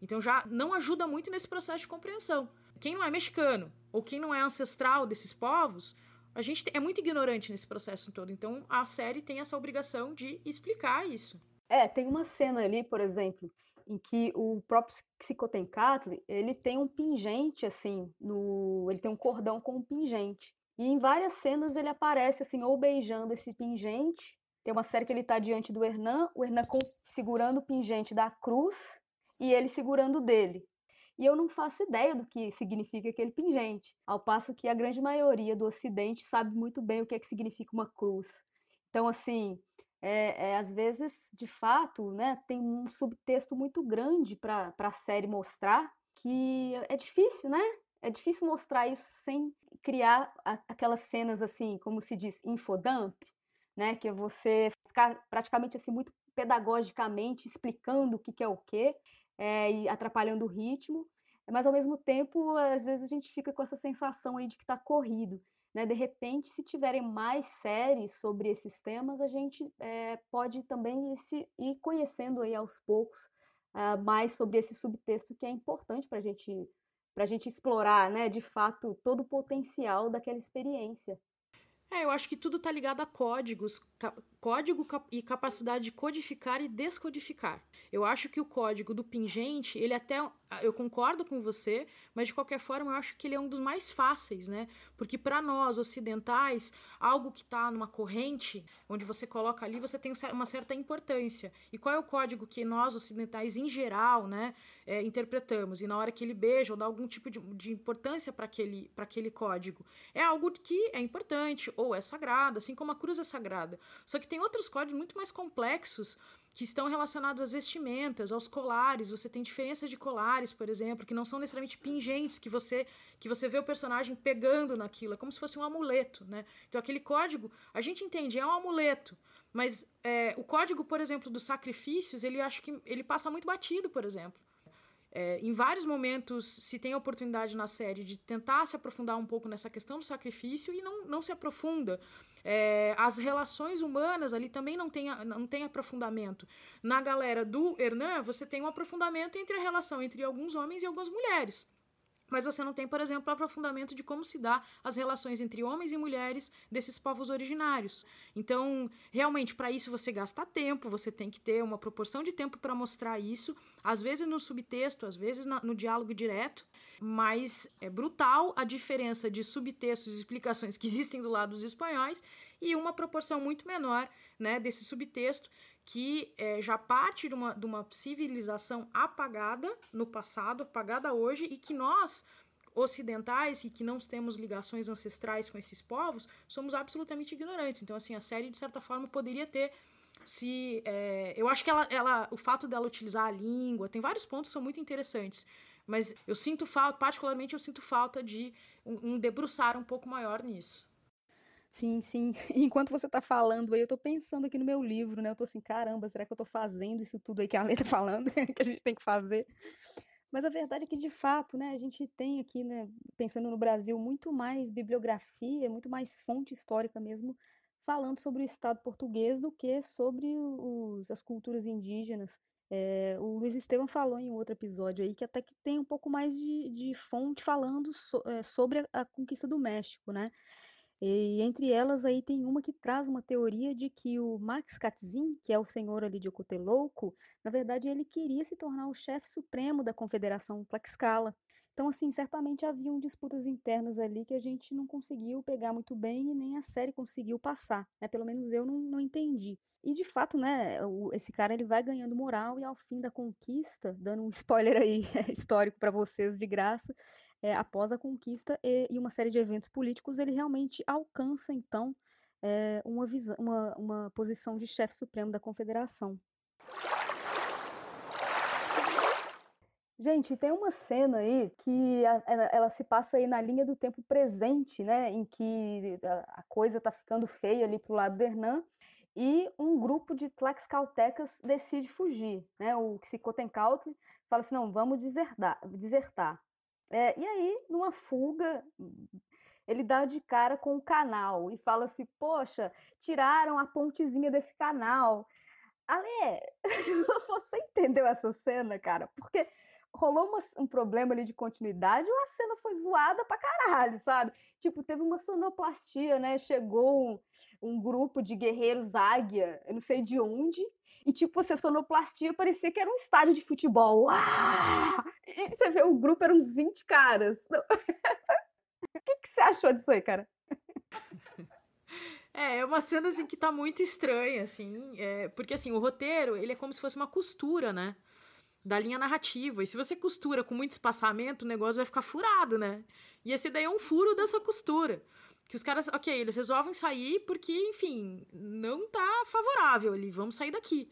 Então já não ajuda muito nesse processo de compreensão. Quem não é mexicano ou quem não é ancestral desses povos, a gente é muito ignorante nesse processo todo. Então a série tem essa obrigação de explicar isso. É, tem uma cena ali, por exemplo, em que o próprio Psicotencatl, ele tem um pingente assim, no, ele tem um cordão com um pingente. E em várias cenas ele aparece assim, ou beijando esse pingente. Tem uma série que ele está diante do Hernan, o Hernan segurando o pingente da cruz e ele segurando dele. E eu não faço ideia do que significa aquele pingente, ao passo que a grande maioria do Ocidente sabe muito bem o que é que significa uma cruz. Então, assim, é, é, às vezes, de fato, né, tem um subtexto muito grande para a série mostrar que é difícil, né? É difícil mostrar isso sem criar a, aquelas cenas assim, como se diz, infodump, né? Que é você ficar praticamente assim muito pedagogicamente explicando o que, que é o quê é, e atrapalhando o ritmo, mas ao mesmo tempo, às vezes a gente fica com essa sensação aí de que está corrido. Né? De repente, se tiverem mais séries sobre esses temas, a gente é, pode também ir, se, ir conhecendo aí aos poucos uh, mais sobre esse subtexto que é importante para gente, a gente explorar, né, de fato, todo o potencial daquela experiência. É, eu acho que tudo está ligado a códigos, código e capacidade de codificar e descodificar. Eu acho que o código do pingente, ele até eu concordo com você, mas de qualquer forma eu acho que ele é um dos mais fáceis, né? Porque para nós ocidentais, algo que está numa corrente, onde você coloca ali, você tem uma certa importância. E qual é o código que nós ocidentais em geral, né, é, interpretamos? E na hora que ele beija ou dá algum tipo de, de importância para aquele, aquele código, é algo que é importante ou é sagrado, assim como a cruz é sagrada. Só que tem outros códigos muito mais complexos que estão relacionados às vestimentas, aos colares. Você tem diferença de colares, por exemplo, que não são necessariamente pingentes, que você que você vê o personagem pegando naquilo, é como se fosse um amuleto, né? Então aquele código, a gente entende, é um amuleto, mas é, o código, por exemplo, dos sacrifícios, ele acho que ele passa muito batido, por exemplo. É, em vários momentos se tem a oportunidade na série de tentar se aprofundar um pouco nessa questão do sacrifício e não, não se aprofunda. É, as relações humanas ali também não tem, não tem aprofundamento. Na galera do Hernan, você tem um aprofundamento entre a relação entre alguns homens e algumas mulheres. Mas você não tem, por exemplo, aprofundamento de como se dá as relações entre homens e mulheres desses povos originários. Então, realmente, para isso você gasta tempo, você tem que ter uma proporção de tempo para mostrar isso, às vezes no subtexto, às vezes no diálogo direto, mas é brutal a diferença de subtextos e explicações que existem do lado dos espanhóis e uma proporção muito menor né, desse subtexto que é, já parte de uma, de uma civilização apagada no passado, apagada hoje, e que nós, ocidentais, e que não temos ligações ancestrais com esses povos, somos absolutamente ignorantes. Então, assim, a série, de certa forma, poderia ter se é, eu acho que ela, ela, o fato dela utilizar a língua tem vários pontos que são muito interessantes mas eu sinto falta particularmente eu sinto falta de um, um debruçar um pouco maior nisso Sim, sim. Enquanto você tá falando aí, eu tô pensando aqui no meu livro, né? Eu tô assim, caramba, será que eu tô fazendo isso tudo aí que a Lê tá falando, que a gente tem que fazer? Mas a verdade é que, de fato, né, a gente tem aqui, né, pensando no Brasil, muito mais bibliografia, muito mais fonte histórica mesmo, falando sobre o Estado português do que sobre os, as culturas indígenas. É, o Luiz Estevam falou em outro episódio aí que até que tem um pouco mais de, de fonte falando so, é, sobre a, a, conquista do México, né? E entre elas aí tem uma que traz uma teoria de que o Max Katzin, que é o senhor ali de Ocotelouco, na verdade ele queria se tornar o chefe supremo da Confederação Tlaxcala. Então, assim, certamente haviam disputas internas ali que a gente não conseguiu pegar muito bem e nem a série conseguiu passar, né? Pelo menos eu não, não entendi. E, de fato, né, o, esse cara ele vai ganhando moral e ao fim da conquista, dando um spoiler aí histórico para vocês de graça, é, após a conquista e, e, uma série de eventos políticos, ele realmente alcança, então, é, uma, uma, uma posição de chefe supremo da confederação. Gente, tem uma cena aí que a, ela, ela, se passa aí na linha do tempo presente, né? Em que a, a coisa tá ficando feia ali pro lado do Hernan e um grupo de tlaxcaltecas decide fugir, né? O Xicotencautle fala assim, não, vamos desertar. desertar. É, e aí, numa fuga, ele dá de cara com o canal e fala assim: Poxa, tiraram a pontezinha desse canal. Ale, você entendeu essa cena, cara? Porque rolou uma, um problema ali de continuidade ou a cena foi zoada pra caralho, sabe? Tipo, teve uma sonoplastia, né? Chegou um, um grupo de guerreiros águia, eu não sei de onde, e tipo, essa sonoplastia parecia que era um estádio de futebol. Uau! E você vê, o grupo era uns 20 caras. o que, que você achou disso aí, cara? É, é uma cena assim que tá muito estranha, assim, é, porque assim, o roteiro, ele é como se fosse uma costura, né? Da linha narrativa. E se você costura com muito espaçamento, o negócio vai ficar furado, né? E esse daí é um furo dessa costura. Que os caras, ok, eles resolvem sair porque, enfim, não tá favorável ali, vamos sair daqui.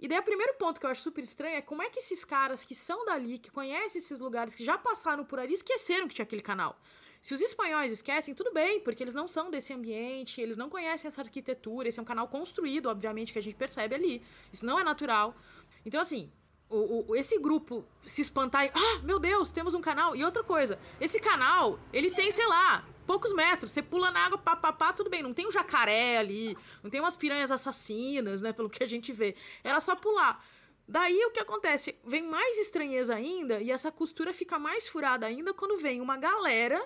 E daí o primeiro ponto que eu acho super estranho é como é que esses caras que são dali, que conhecem esses lugares, que já passaram por ali, esqueceram que tinha aquele canal. Se os espanhóis esquecem, tudo bem, porque eles não são desse ambiente, eles não conhecem essa arquitetura, esse é um canal construído, obviamente, que a gente percebe ali. Isso não é natural. Então, assim, o, o, esse grupo se espantar e, ah, meu Deus, temos um canal. E outra coisa, esse canal, ele tem, sei lá, poucos metros. Você pula na água, pá, pá, pá, tudo bem. Não tem um jacaré ali, não tem umas piranhas assassinas, né? Pelo que a gente vê. Era só pular. Daí o que acontece? Vem mais estranheza ainda e essa costura fica mais furada ainda quando vem uma galera,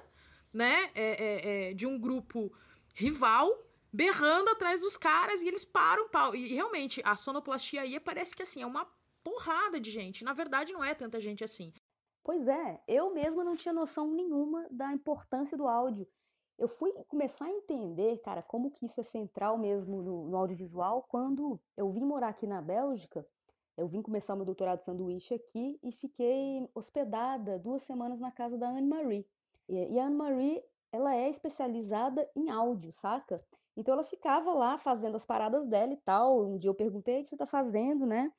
né, é, é, é, de um grupo rival berrando atrás dos caras e eles param pau. E realmente a sonoplastia aí parece que assim é uma porrada de gente. Na verdade não é tanta gente assim. Pois é, eu mesma não tinha noção nenhuma da importância do áudio. Eu fui começar a entender, cara, como que isso é central mesmo no, no audiovisual quando eu vim morar aqui na Bélgica. Eu vim começar meu doutorado de sanduíche aqui e fiquei hospedada duas semanas na casa da Anne-Marie. E, e a Anne-Marie, ela é especializada em áudio, saca? Então ela ficava lá fazendo as paradas dela e tal. Um dia eu perguntei o que você tá fazendo, né?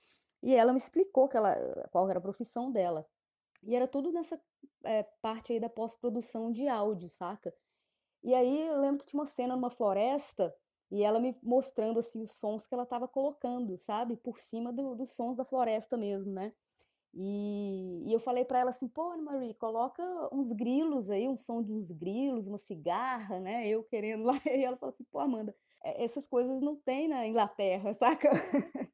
E ela me explicou que ela, qual era a profissão dela. E era tudo nessa é, parte aí da pós-produção de áudio, saca? E aí eu lembro que tinha uma cena numa floresta e ela me mostrando assim os sons que ela estava colocando, sabe? Por cima do, dos sons da floresta mesmo, né? E, e eu falei para ela assim, pô, Marie, coloca uns grilos aí, um som de uns grilos, uma cigarra, né? Eu querendo lá. E ela falou assim, pô, Amanda, essas coisas não tem na Inglaterra, saca?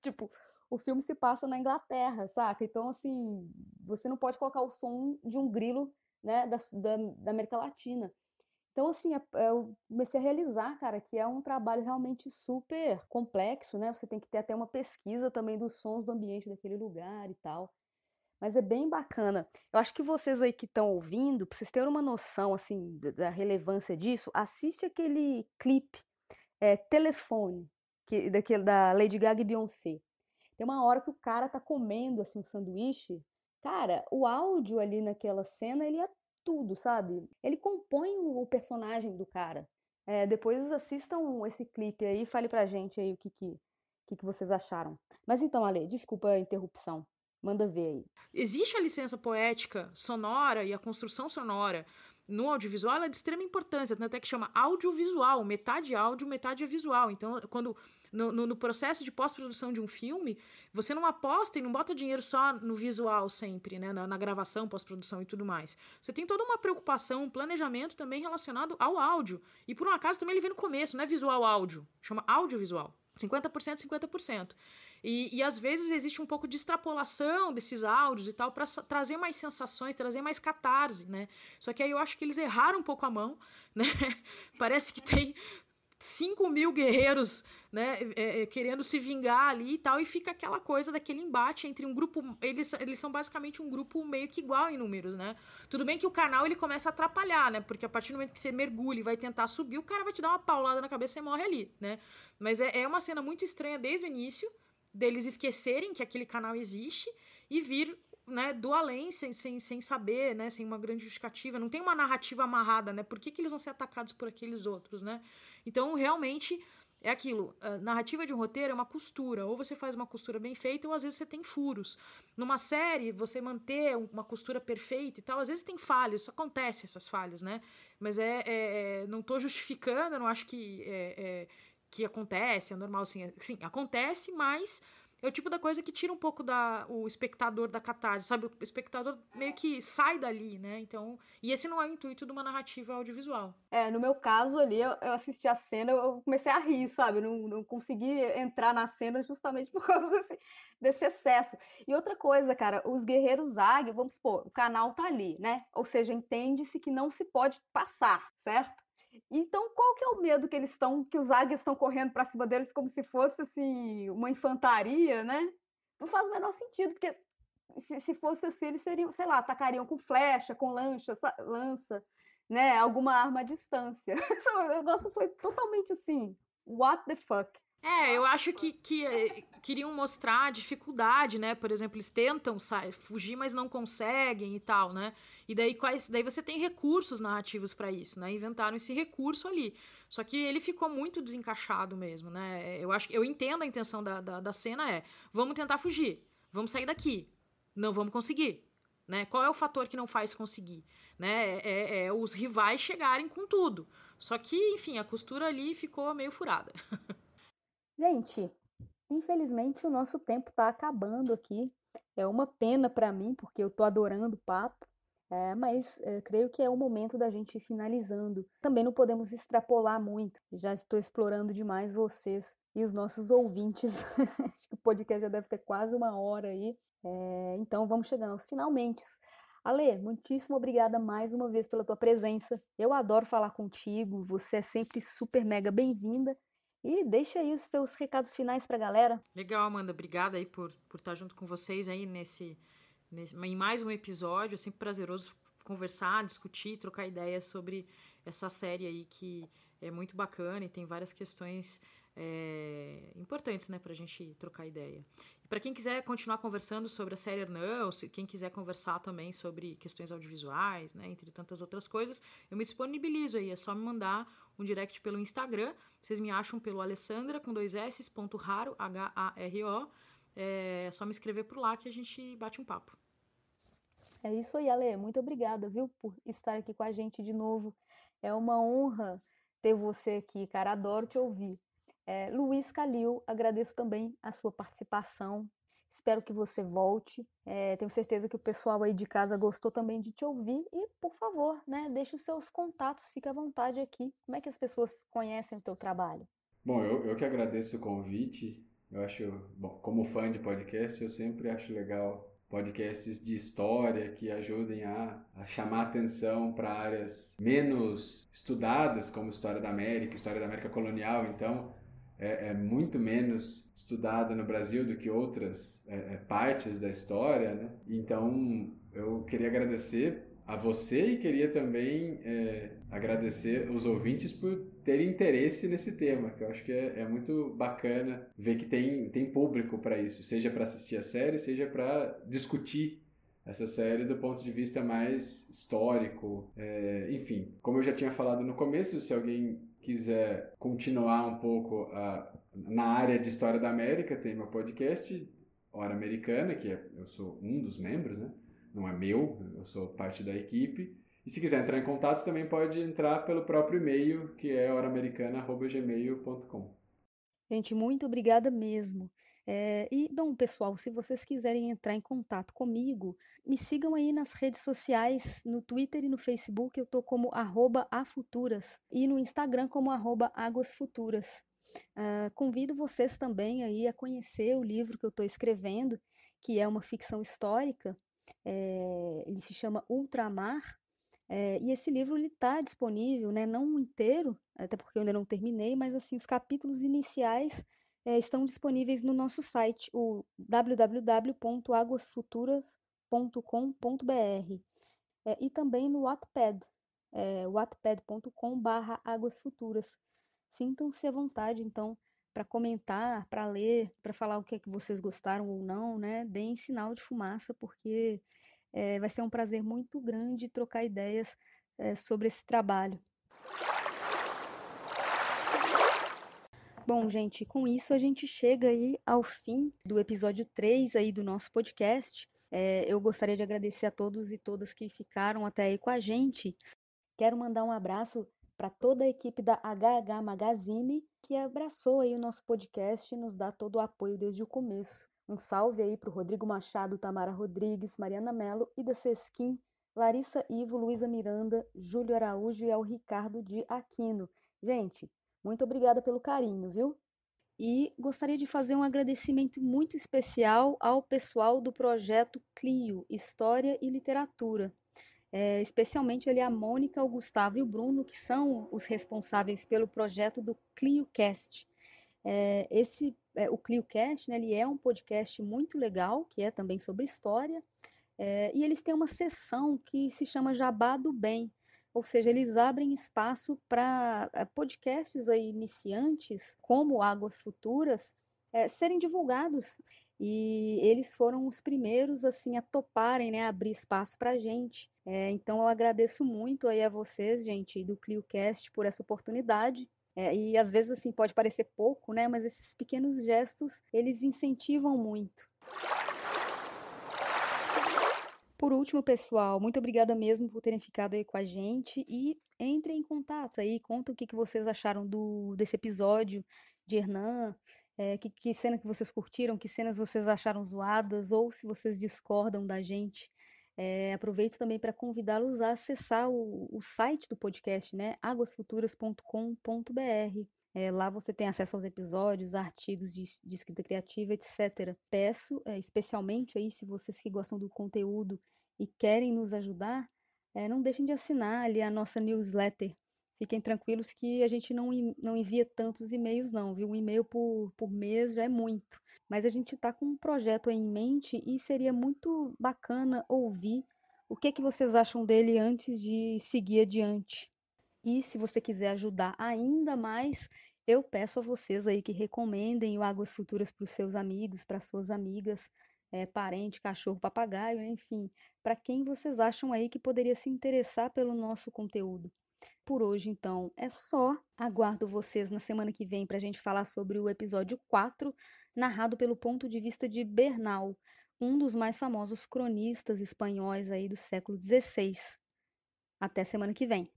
tipo, o filme se passa na Inglaterra, saca? Então, assim, você não pode colocar o som de um grilo, né, da, da, da América Latina. Então, assim, é, é, eu comecei a realizar, cara, que é um trabalho realmente super complexo, né? Você tem que ter até uma pesquisa também dos sons do ambiente daquele lugar e tal. Mas é bem bacana. Eu acho que vocês aí que estão ouvindo, pra vocês terem uma noção, assim, da relevância disso, assiste aquele clipe, é, Telefone, que, daquele, da Lady Gaga e Beyoncé. Tem uma hora que o cara tá comendo assim um sanduíche. Cara, o áudio ali naquela cena, ele é tudo, sabe? Ele compõe o personagem do cara. É, depois assistam esse clipe aí e fale pra gente aí o que, que, que, que vocês acharam. Mas então, Ale, desculpa a interrupção. Manda ver aí. Existe a licença poética sonora e a construção sonora no audiovisual é de extrema importância, até que chama audiovisual, metade áudio, metade é visual. Então, quando no, no, no processo de pós-produção de um filme, você não aposta e não bota dinheiro só no visual sempre, né? Na, na gravação, pós-produção e tudo mais. Você tem toda uma preocupação, um planejamento também relacionado ao áudio. E por um acaso também ele vem no começo, não é visual áudio, chama audiovisual. 50%, 50%. E, e às vezes existe um pouco de extrapolação desses áudios e tal para trazer mais sensações, trazer mais catarse, né? Só que aí eu acho que eles erraram um pouco a mão, né? Parece que tem 5 mil guerreiros né, é, é, querendo se vingar ali e tal, e fica aquela coisa daquele embate entre um grupo. Eles, eles são basicamente um grupo meio que igual em números, né? Tudo bem que o canal ele começa a atrapalhar, né? Porque a partir do momento que você mergulha e vai tentar subir, o cara vai te dar uma paulada na cabeça e morre ali, né? Mas é, é uma cena muito estranha desde o início, deles esquecerem que aquele canal existe e vir né, do além, sem, sem, sem saber, né, sem uma grande justificativa, não tem uma narrativa amarrada, né, por que, que eles vão ser atacados por aqueles outros, né, então realmente é aquilo, narrativa de um roteiro é uma costura, ou você faz uma costura bem feita, ou às vezes você tem furos. Numa série, você manter uma costura perfeita e tal, às vezes tem falhas, acontece essas falhas, né? Mas é, é, é não estou justificando, não acho que, é, é, que acontece, é normal, sim, sim, acontece, mas é o tipo da coisa que tira um pouco da, o espectador da catarse, sabe? O espectador meio que sai dali, né? Então, e esse não é o intuito de uma narrativa audiovisual. É, no meu caso ali, eu, eu assisti a cena, eu comecei a rir, sabe? Não, não consegui entrar na cena justamente por causa desse, desse excesso. E outra coisa, cara, os guerreiros águia, vamos supor, o canal tá ali, né? Ou seja, entende-se que não se pode passar, certo? Então, qual que é o medo que eles estão, que os águias estão correndo para cima deles como se fosse assim uma infantaria, né? Não faz o menor sentido, porque se, se fosse assim, eles seriam, sei lá, atacariam com flecha, com lancha, lança, né? Alguma arma à distância. o negócio foi totalmente assim, what the fuck. É, eu acho que, que eh, queriam mostrar a dificuldade, né? Por exemplo, eles tentam sair, fugir, mas não conseguem e tal, né? E daí, quais, daí você tem recursos narrativos para isso, né? Inventaram esse recurso ali. Só que ele ficou muito desencaixado mesmo, né? Eu acho que eu entendo a intenção da, da, da cena é: vamos tentar fugir, vamos sair daqui. Não vamos conseguir. Né? Qual é o fator que não faz conseguir? Né? É, é, é os rivais chegarem com tudo. Só que, enfim, a costura ali ficou meio furada. Gente, infelizmente o nosso tempo está acabando aqui. É uma pena para mim, porque eu estou adorando o papo. É, mas é, creio que é o momento da gente ir finalizando. Também não podemos extrapolar muito. Já estou explorando demais vocês e os nossos ouvintes. Acho que o podcast já deve ter quase uma hora aí. É, então vamos chegando aos finalmente. Ale, muitíssimo obrigada mais uma vez pela tua presença. Eu adoro falar contigo. Você é sempre super mega bem-vinda. E deixa aí os seus recados finais para a galera. Legal, Amanda. Obrigada aí por, por estar junto com vocês aí nesse, nesse, em mais um episódio. É sempre prazeroso conversar, discutir, trocar ideias sobre essa série aí que é muito bacana e tem várias questões é, importantes, né, para a gente trocar ideia. Para quem quiser continuar conversando sobre a série Hernão, quem quiser conversar também sobre questões audiovisuais, né, entre tantas outras coisas, eu me disponibilizo aí. É só me mandar um direct pelo Instagram. Vocês me acham pelo Alessandra com dois S, ponto raro, H-A-R-O. É só me escrever por lá que a gente bate um papo. É isso aí, Ale. Muito obrigada, viu, por estar aqui com a gente de novo. É uma honra ter você aqui, cara. Adoro te ouvir. É, Luiz Calil, agradeço também a sua participação. Espero que você volte. É, tenho certeza que o pessoal aí de casa gostou também de te ouvir. E, por favor, né, deixe os seus contatos, fique à vontade aqui. Como é que as pessoas conhecem o teu trabalho? Bom, eu, eu que agradeço o convite. Eu acho, bom, como fã de podcast, eu sempre acho legal podcasts de história que ajudem a, a chamar atenção para áreas menos estudadas, como história da América, história da América colonial. Então, é, é muito menos estudada no Brasil do que outras é, é, partes da história, né? Então, eu queria agradecer a você e queria também é, agradecer os ouvintes por terem interesse nesse tema, que eu acho que é, é muito bacana ver que tem, tem público para isso, seja para assistir a série, seja para discutir essa série do ponto de vista mais histórico. É, enfim, como eu já tinha falado no começo, se alguém quiser continuar um pouco a, na área de História da América, tem meu podcast, Hora Americana, que é, eu sou um dos membros, né? Não é meu, eu sou parte da equipe. E se quiser entrar em contato, também pode entrar pelo próprio e-mail, que é horamericana.gmail.com. Gente, muito obrigada mesmo. É, e, bom, pessoal, se vocês quiserem entrar em contato comigo, me sigam aí nas redes sociais, no Twitter e no Facebook, eu tô como afuturas, e no Instagram como águasfuturas. Uh, convido vocês também aí a conhecer o livro que eu estou escrevendo, que é uma ficção histórica, é, ele se chama Ultramar, é, e esse livro está disponível, né, não inteiro, até porque eu ainda não terminei, mas assim os capítulos iniciais é, estão disponíveis no nosso site, o www.aguasfuturas.com.br é, e também no Wattpad, é, wattpad.com/águasfuturas. Sintam-se à vontade, então, para comentar, para ler, para falar o que é que vocês gostaram ou não, né? Deem sinal de fumaça, porque é, vai ser um prazer muito grande trocar ideias sobre esse trabalho. Bom, gente, com isso a gente chega aí ao fim do episódio 3 aí do nosso podcast. É, eu gostaria de agradecer a todos e todas que ficaram até aí com a gente. Quero mandar um abraço para toda a equipe da HH Magazine que abraçou aí o nosso podcast e nos dá todo o apoio desde o começo. Um salve aí para o Rodrigo Machado, Tamara Rodrigues, Mariana Mello e da Sesquim, Larissa Ivo, Luísa Miranda, Júlio Araújo e ao Ricardo de Aquino. Gente, muito obrigada pelo carinho, viu? E gostaria de fazer um agradecimento muito especial ao pessoal do projeto Clio, História e Literatura. É, especialmente ali a Mônica, o Gustavo e o Bruno, que são os responsáveis pelo projeto do ClioCast. É, esse, é, o ClioCast, né, ele é um podcast muito legal, que é também sobre história, é, e eles têm uma sessão que se chama Jabá do Bem, ou seja, eles abrem espaço para é, podcasts aí iniciantes, como Águas Futuras, é, serem divulgados. E eles foram os primeiros assim a toparem, né, abrir espaço para a gente. É, então eu agradeço muito aí a vocês, gente, do ClioCast, por essa oportunidade. É, e às vezes assim pode parecer pouco, né? Mas esses pequenos gestos eles incentivam muito. Por último, pessoal, muito obrigada mesmo por terem ficado aí com a gente e entrem em contato aí, conta o que, que vocês acharam do, desse episódio de Hernan, é, que, que cena que vocês curtiram, que cenas vocês acharam zoadas ou se vocês discordam da gente. É, aproveito também para convidá-los a acessar o, o, site do podcast, né? aguasfuturas.com.br. É, lá você tem acesso aos episódios, artigos de, de escrita criativa, etc. Peço, é, especialmente aí, se vocês que gostam do conteúdo e querem nos ajudar, é, não deixem de assinar ali a nossa newsletter. Fiquem tranquilos que a gente não, não envia tantos e-mails, não, viu? Um e-mail por, por mês já é muito mas a gente está com um projeto em mente e seria muito bacana ouvir o que, que vocês acham dele antes de seguir adiante. E se você quiser ajudar ainda mais, eu peço a vocês aí que recomendem o Águas Futuras para os seus amigos, para suas amigas, é, parente, cachorro, papagaio, enfim, para quem vocês acham aí que poderia se interessar pelo nosso conteúdo. Por hoje, então, é só. Aguardo vocês na semana que vem para a gente falar sobre o episódio 4 narrado pelo ponto de vista de Bernal, um dos mais famosos cronistas espanhóis aí do século XVI. Até semana que vem.